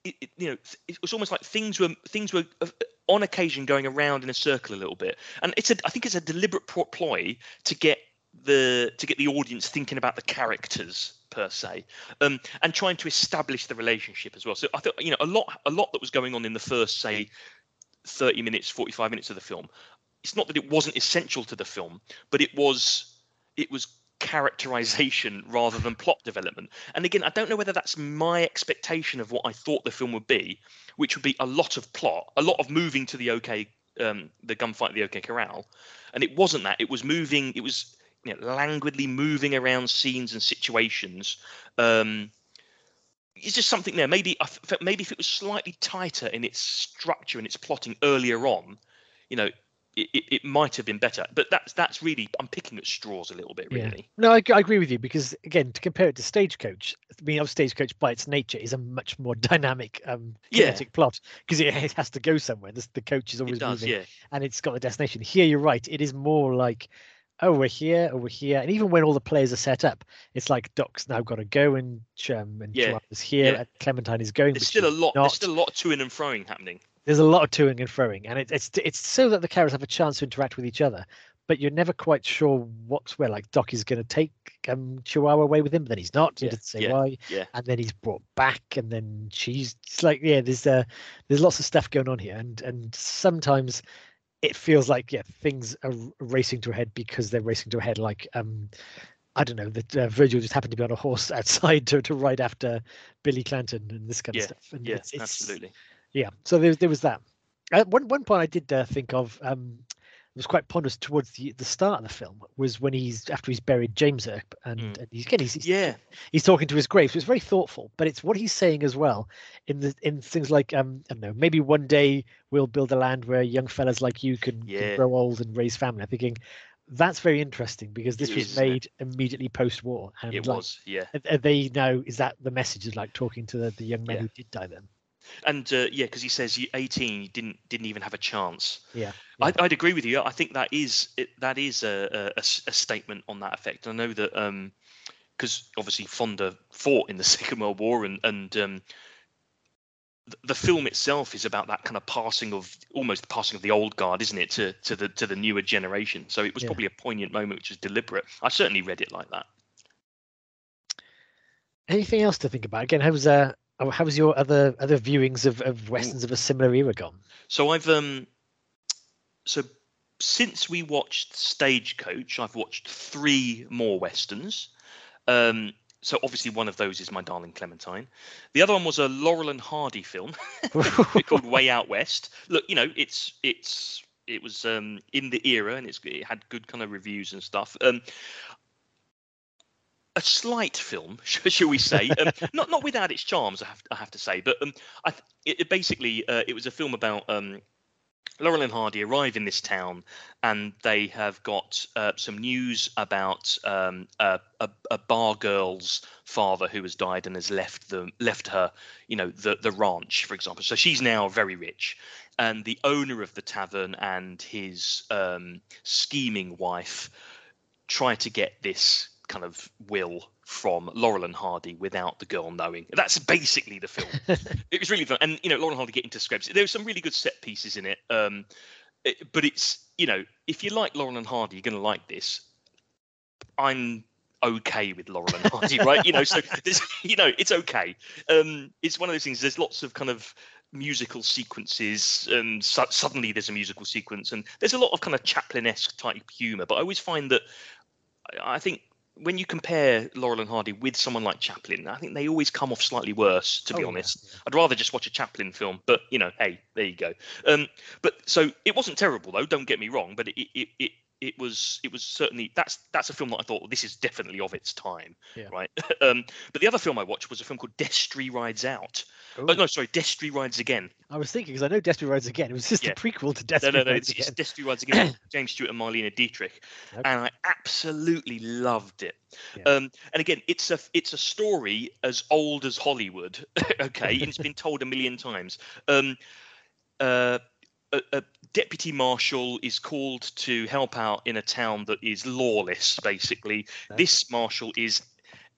it, it, you know, it was almost like things were things were uh, on occasion going around in a circle a little bit, and it's a I think it's a deliberate ploy to get the to get the audience thinking about the characters per se, um, and trying to establish the relationship as well. So I thought you know a lot a lot that was going on in the first say 30 minutes 45 minutes of the film it's not that it wasn't essential to the film but it was it was characterization [laughs] rather than plot development. And again i don't know whether that's my expectation of what i thought the film would be which would be a lot of plot a lot of moving to the ok um, the gunfight the ok corral. And it wasn't that. It was moving it was you know, languidly moving around scenes and situations um, it's just something there. Maybe I felt maybe if it was slightly tighter in its structure and its plotting earlier on, you know, it, it, it might have been better. But that's that's really I'm picking at straws a little bit, Yeah. really. No, I, I agree with you because again, to compare it to Stagecoach, I mean, obviously Stagecoach by its nature is a much more [laughs] dynamic, um, Yeah. kinetic plot because it, it has to go somewhere. The, the coach is always does, moving, yeah, and it's got a destination. Here, you're right. It is more like, oh, we're here, oh, we're here, and even when all the players are set up, it's like Doc's now got to go, and um, and Yeah, is here, yeah. and Clementine is going. there's still a lot. Not. There's still a lot of toing and froing happening. there's a lot of toing and froing, and it, it's it's so that the characters have a chance to interact with each other. But you're never quite sure what's where. Like Doc is going to take um, Chihuahua away with him, but then he's not. He Yeah, doesn't say yeah, why. yeah. And then he's brought back, and then she's it's like, yeah, there's uh, there's lots of stuff going on here, and and sometimes it feels like yeah, things are racing to a head because they're racing to a head. Like um, I don't know that uh, Virgil just happened to be on a horse [laughs] outside to to ride after Billy Clanton and this kind Yeah, of stuff. And Yeah, it's, it's, absolutely. yeah so there, there was that uh, one one point i did uh, think of um was quite ponderous towards the, the start of the film was when he's after he's buried James Earp and, Mm. and he's again he's, he's Yeah, he's talking to his grave so it's very thoughtful but it's what he's saying as well in the in things like um I don't know maybe one day we'll build a land where young fellas like you can, can grow old and raise family I'm thinking that's very interesting because this It was is, isn't it? made immediately post-war and it like, was. Yeah. are- are they now is that the message is like talking to the, the young men Yeah. who did die then and uh, yeah, because he says you 18, you didn't didn't even have a chance. Yeah, I, I'd agree with you. I think that is it, that is a, a- a statement on that effect. I know that um because obviously Fonda fought in the [laughs] Second World War, and and um, th- the film itself is about that kind of passing of almost the passing of the old guard, isn't it, to to the to the newer generation. So it was Yeah. probably a poignant moment, which was deliberate. I certainly read it like that. Anything else to think about? Again, how was uh, oh, how was your other other viewings of, of westerns of a similar era gone? So I've um so since we watched Stagecoach, I've watched three more westerns. Um so obviously one of those is My Darling Clementine. The other one was a Laurel and Hardy film [laughs] called Way Out West. Look, you know, it's it's it was um in the era and it's it had good kind of reviews and stuff. Um a slight film, [laughs] shall we say? Um, [laughs] not not without its charms, I have I have to say. But um, I th- it, it basically uh, it was a film about um, Laurel and Hardy arrive in this town, and they have got uh, some news about um, a, a, a bar girl's father who has died and has left them left her, you know, the the ranch, for example. So she's now very rich, and the owner of the tavern and his um, scheming wife try to get this kind of will from Laurel and Hardy without the girl knowing. That's basically the film. [laughs] it was really fun, and you know, Laurel and Hardy get into scripts. There's some really good set pieces in it. Um, it- but it's you know, if you like Laurel and Hardy, you're going to like this. I'm okay with Laurel and Hardy, [laughs] right? You know, so there's, you know, it's okay. Um, it's one of those things. There's lots of kind of musical sequences, and su- suddenly there's a musical sequence, and there's a lot of kind of Chaplin-esque type humor. But I always find that I think when you compare Laurel and Hardy with someone like Chaplin, I think they always come off slightly worse. To be Oh, honest, yeah. I'd rather just watch a Chaplin film. But you know, hey, there you go. Um, but so it wasn't terrible though. Don't get me wrong. But it it it, it was it was certainly that's that's a film that I thought well, this is definitely of its time, Yeah. right? [laughs] um, but the other film I watched was a film called Destry Rides Out. Oh, no, sorry, Destry Rides Again. I was thinking because I know Destiny Rides Again. It was just Yeah. a prequel to No, no, no, Rides it's, it's Again. Destry Rides Again. [coughs] James Stewart and Marlene Dietrich, Okay. and I absolutely loved it. Yeah. Um, and again, it's a it's a story as old as Hollywood. [laughs] okay, it's been told a million times. Um, uh, a, a deputy marshal is called to help out in a town that is lawless. Basically, Okay. this marshal is,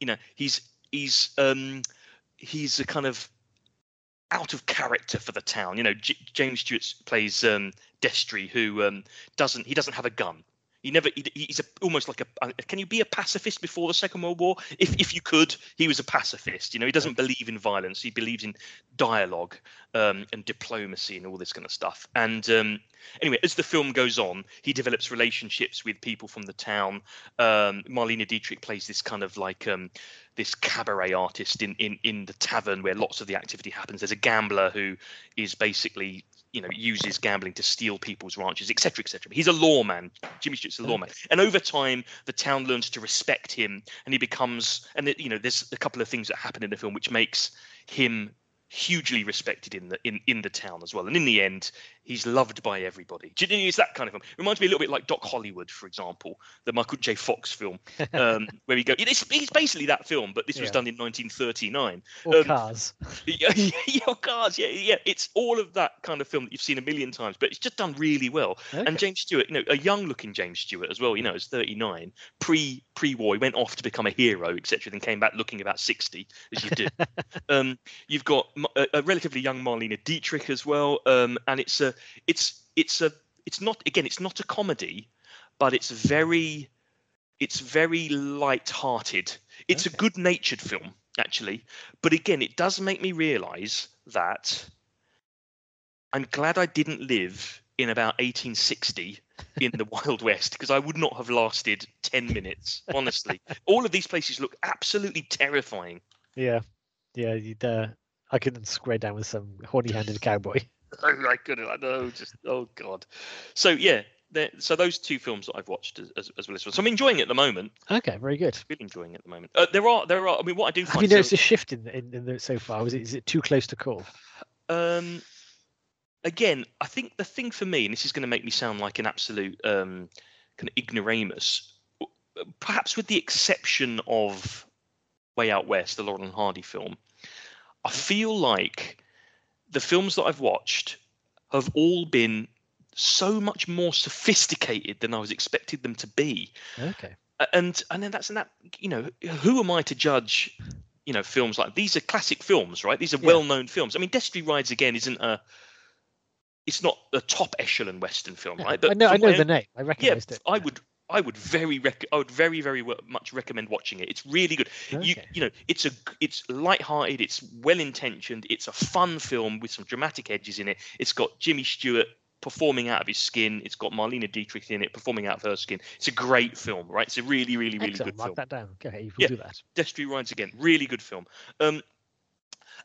you know, he's he's um, he's a kind of out of character for the town. You know, J- James Stewart plays um, Destry, who um, doesn't he doesn't have a gun. He never he, he's a, almost like a. Can you be a pacifist before the Second World War? If if you could, he was a pacifist. You know, he doesn't believe in violence. He believes in dialogue um, and diplomacy and all this kind of stuff. And um, anyway, as the film goes on, he develops relationships with people from the town. Um, Marlene Dietrich plays this kind of like um, this cabaret artist in, in in the tavern where lots of the activity happens. There's a gambler who is basically you know uses gambling to steal people's ranches, etc., etc. He's a lawman. Jimmy Stewart's a mm. lawman, and over time the town learns to respect him, and he becomes. And it- you know, there's a couple of things that happen in the film which makes him hugely respected in the in, in the town as well. And in the end, he's loved by everybody. Do you it's that kind of film. It reminds me a little bit like Doc Hollywood, for example, the Michael J. Fox film, [laughs] um, where he go. It's, it's basically that film, but this was Yeah. done in 1939. Or um, Cars. [laughs] Yeah, your cars, yeah, yeah. It's all of that kind of film that you've seen a million times, but it's just done really well. Okay. And James Stewart, you know, a young-looking James Stewart as well. You know, is 39, pre pre-war. He went off to become a hero, etc. Then came back looking about 60, as you do. [laughs] um, you've got a relatively young Marlene Dietrich as well, um, and it's a, it's it's a, it's not again, it's not a comedy, but it's very, it's very light-hearted. It's a good-natured film actually, but again, it does make me realise that I'm glad I didn't live in about 1860 in the [laughs] Wild West because I would not have lasted 10 minutes. Honestly, [laughs] all of these places look absolutely terrifying. Yeah, yeah. You'd, uh, I couldn't square down with some horny-handed cowboy. [laughs] Oh my goodness, I know. Just oh god. So yeah, so those two films that I've watched as, as, as well as well. So I'm enjoying it at the moment. Okay, very good. Really enjoying it at the moment. Uh, there are there are. I mean, what I do Have find. you so- noticed a shift in, in, in the, so far? Was it is it too close to call? Um, again, I think the thing for me, and this is going to make me sound like an absolute um, kind of ignoramus, perhaps with the exception of Way Out West, the Laurel and Hardy film, I feel like the films that I've watched have all been so much more sophisticated than I was expected them to be. Okay. And and then that's and that you know who am I to judge you know films like these are classic films right these are Yeah. well-known films I mean Destry Rides Again isn't a it's not a top echelon western film Yeah, right I know, I know the name. I yeah recognized it. I would I would very rec- I would very very much recommend watching it it's really good you Okay. you know it's a it's light-hearted it's well intentioned it's a fun film with some dramatic edges in it it's got Jimmy Stewart performing out of his skin it's got Marlene Dietrich in it performing out of her skin it's a great film right it's a really really really Excellent. good Mark film that down. Okay, we'll Yeah. do that. Destry Rides Again, really good film. Um,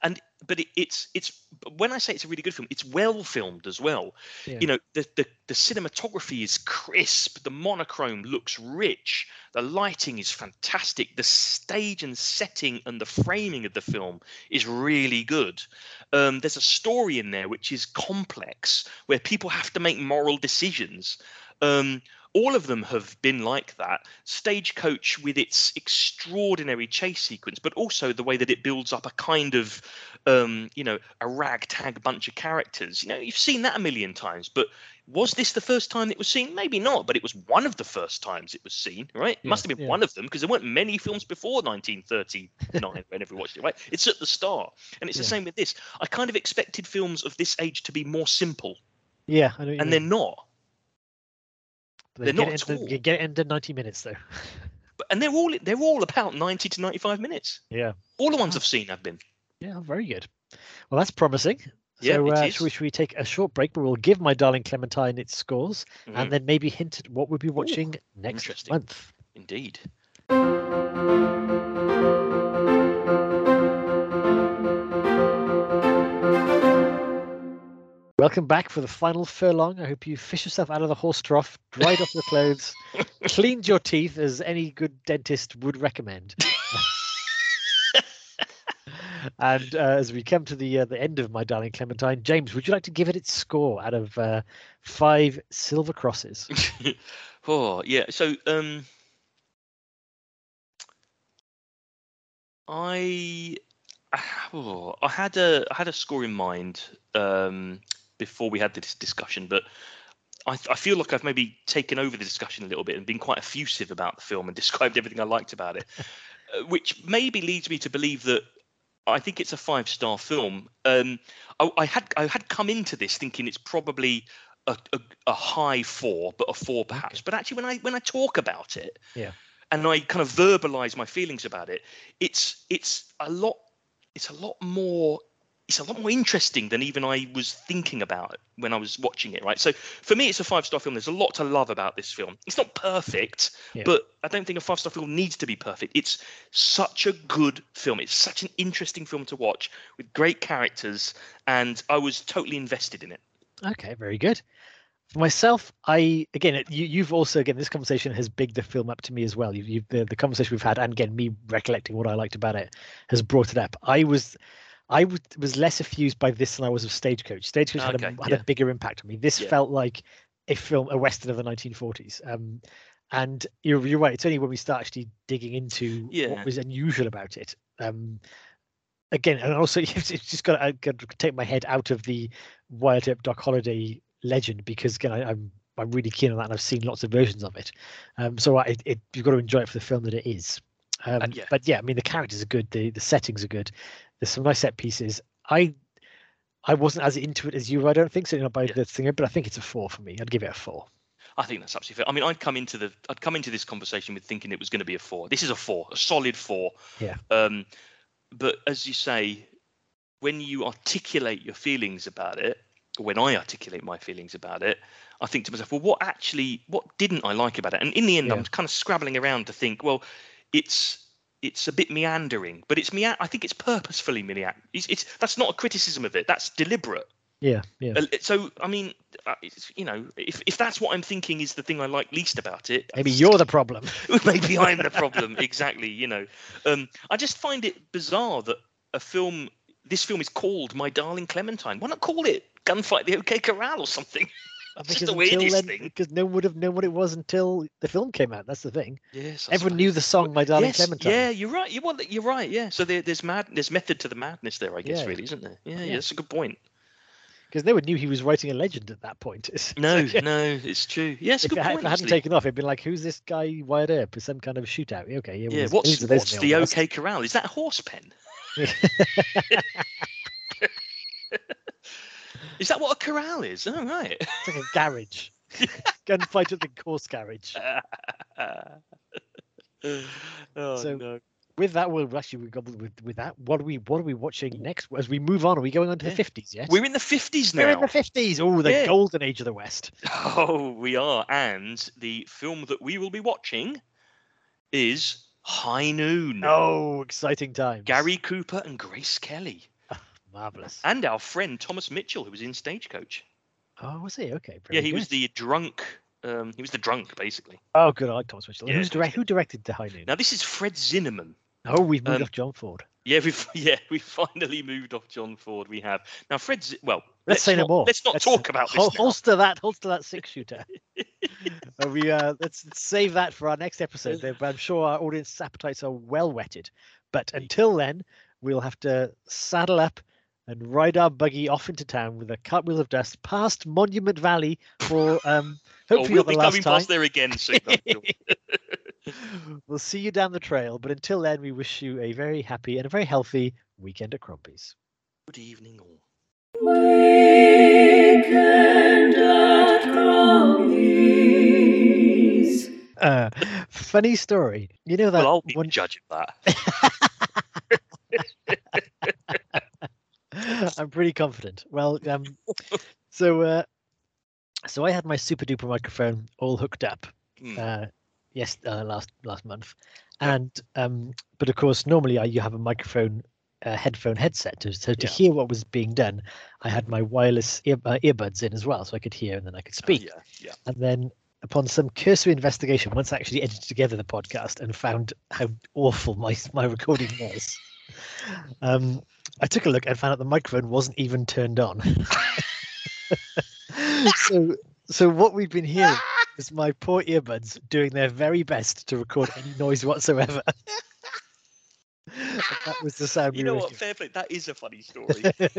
and but it, it's it's when I say it's a really good film, it's well filmed as well. Yeah. You know, the, the the cinematography is crisp, the monochrome looks rich, the lighting is fantastic, the stage and setting and the framing of the film is really good. Um, there's a story in there which is complex, where people have to make moral decisions. Um, all of them have been like that. Stagecoach with its extraordinary chase sequence, but also the way that it builds up a kind of, um, you know, a ragtag bunch of characters. You know, you've seen that a million times, but was this the first time it was seen? Maybe not, but it was one of the first times it was seen, right? It Yeah, must have been yeah. one of them because there weren't many films before 1939 whenever we watched it, right? It's at the start. And it's the same with this. I kind of expected films of this age to be more simple, Yeah, I know. and mean. they're not. But they're not at into, all. get into 90 minutes though. [laughs] But and they're all they're all about 90 to 95 minutes. yeah. All the ones I've seen have been. Yeah, very good. Well, that's promising. Yeah, so, uh. Should, we, should we take a short break? But we'll give my darling Clementine its scores, Mhm, and then maybe hint at what we'll be watching next interesting. month. Indeed. Welcome back for the final furlong. I hope you fish yourself out of the horse trough, dried off your clothes, [laughs] cleaned your teeth as any good dentist would recommend. [laughs] and uh, as we come to the uh, the end of my darling Clementine, James, would you like to give it its score out of uh, five silver crosses? [laughs] oh yeah. So um, I [sighs] oh, I had a I had a score in mind um, before we had this discussion, but I, I feel like I've maybe taken over the discussion a little bit and been quite effusive about the film and [laughs] described everything I liked about it, uh, which maybe leads me to believe that I think it's a five star film. Um, I, I had I had come into this thinking it's probably a, a, a high four, but a four perhaps. But actually, when I when I talk about it, Yeah. and I kind of verbalize my feelings about it, it's it's a lot it's a lot more it's a lot more interesting than even I was thinking about when I was watching it. Right. So for me, it's a five star film. There's a lot to love about this film. It's not perfect, Yeah. but I don't think a five star film needs to be perfect. It's such a good film. It's such an interesting film to watch with great characters, and I was totally invested in it. Okay, very good. For myself, I again, you, you've also again this conversation has bigged the film up to me as well. You, you've the, the conversation we've had, and again, me recollecting what I liked about it has brought it up. I was, I was, was less effused by this than I was of Stagecoach. Stagecoach had, Okay, a, had yeah. a bigger impact on me. This Yeah. felt like a film, a western of the 1940s. Um, and you're, you're right. It's only when we start actually digging into Yeah. what was unusual about it. Um, again, and also [laughs] you've just got to, got to take my head out of the Wyatt Earp Doc Holliday legend because again, I, I'm I'm really keen on that, and I've seen lots of versions of it. Um, so I, it, you've got to enjoy it for the film that it is. Um, yeah. But yeah, I mean, the characters are good, the the settings are good. There's some nice set pieces. I I wasn't as into it as you. I don't think so. You know, by Yeah. the thing, but I think it's a four for me. I'd give it a four. I think that's absolutely fair. I mean, I'd come into the I'd come into this conversation with thinking it was going to be a four. This is a four, a solid four. Yeah. Um, but as you say, when you articulate your feelings about it, when I articulate my feelings about it, I think to myself, well, what actually, what didn't I like about it? And in the end, Yeah. I'm kind of scrabbling around to think, well, it's it's a bit meandering, but it's me. I think it's purposefully meandering. It's, it's that's not a criticism of it. That's deliberate. Yeah, yeah. Uh, So I mean, uh, you know, if if that's what I'm thinking is the thing I like least about it, Maybe you're the problem. [laughs] maybe I'm the problem. [laughs] exactly. You know, um, I just find it bizarre that a film, this film is called My Darling Clementine. Why not call it Gunfight the OK Corral or something? [laughs] It's just the weirdest then- thing. Because no one would have known what it was until the film came out. That's the thing. Yes. Everyone knew the song "My Darling yes, Clementine." Yeah, you're right. You well, you're right. Yeah. So there, there's mad, there's method to the madness there, I guess. Yeah. Really, isn't there? Yeah, yeah. Yeah. That's a good point. because no one knew he was writing a legend at that point. [laughs] No, no, it's true. Yes, if, good it, had- point. if it hadn't taken off, it'd been like, "Who's this guy Wyatt Earp?" It's some kind of shootout. Okay, yeah. yeah, what's loads of those what's the OK Corral? Is that a horse pen? [laughs] [laughs] Is that what a corral is? Oh right. It's like a garage. Gunfight at the course garage. [laughs] oh So- no. With that, we'll actually we got with with that. What are we what are we watching next? As we move on, are we going on to Yeah. the fifties yet? We're in the fifties now. We're in the fifties. Oh, the Yeah. golden age of the West. [laughs] Oh, we are. And the film that we will be watching is High Noon. Oh, exciting times. Gary Cooper and Grace Kelly. Marvelous. And our friend Thomas Mitchell, who was in Stagecoach. Oh, was he? Okay. yeah, he was the drunk. Um, he was the drunk, basically. Oh, good. I like Thomas Mitchell. Yeah, Who's direct? Who directed the High Noon? Now this is Fred Zinnemann. Oh, we've moved um, off John Ford. Yeah, we've [laughs] yeah we finally moved off John Ford. We have now Fred. Z- well, Let's, say not, no more. Let's not talk about this. hol- now. Holster that. Holster that six shooter. [laughs] We uh, let's save that for our next episode. I'm sure our audience appetites are well whetted. But until then, we'll have to saddle up and ride our buggy off into town with a cartwheel of dust past Monument Valley for [laughs] um Oh, hopefully we'll not the be last coming time. past there again soon. [laughs] [laughs] We'll see you down the trail. But until then, we wish you a very happy and a very healthy weekend at Crombie's. Good evening, all. Weekend at Crombie's. Uh, funny story. You know that Well, I'll be one the judge of that. [laughs] I'm pretty confident. Well, um, so uh, so I had my super duper microphone all hooked up. Hmm. Uh, yes, uh, last last month, and um, but of course normally I, you have a microphone uh, headphone headset. To, so to Yeah. hear what was being done, I had my wireless ear, uh, earbuds in as well, so I could hear and then I could Oh, speak. yeah, yeah. And then upon some cursory investigation, once I actually edited together the podcast and found how awful my my recording was, um, I took a look and found out the microphone wasn't even turned on. [laughs] so so what we've been hearing is my poor earbuds doing their very best to record any noise whatsoever. [laughs] That was the sound You know what? Fair play. That is a funny story. [laughs]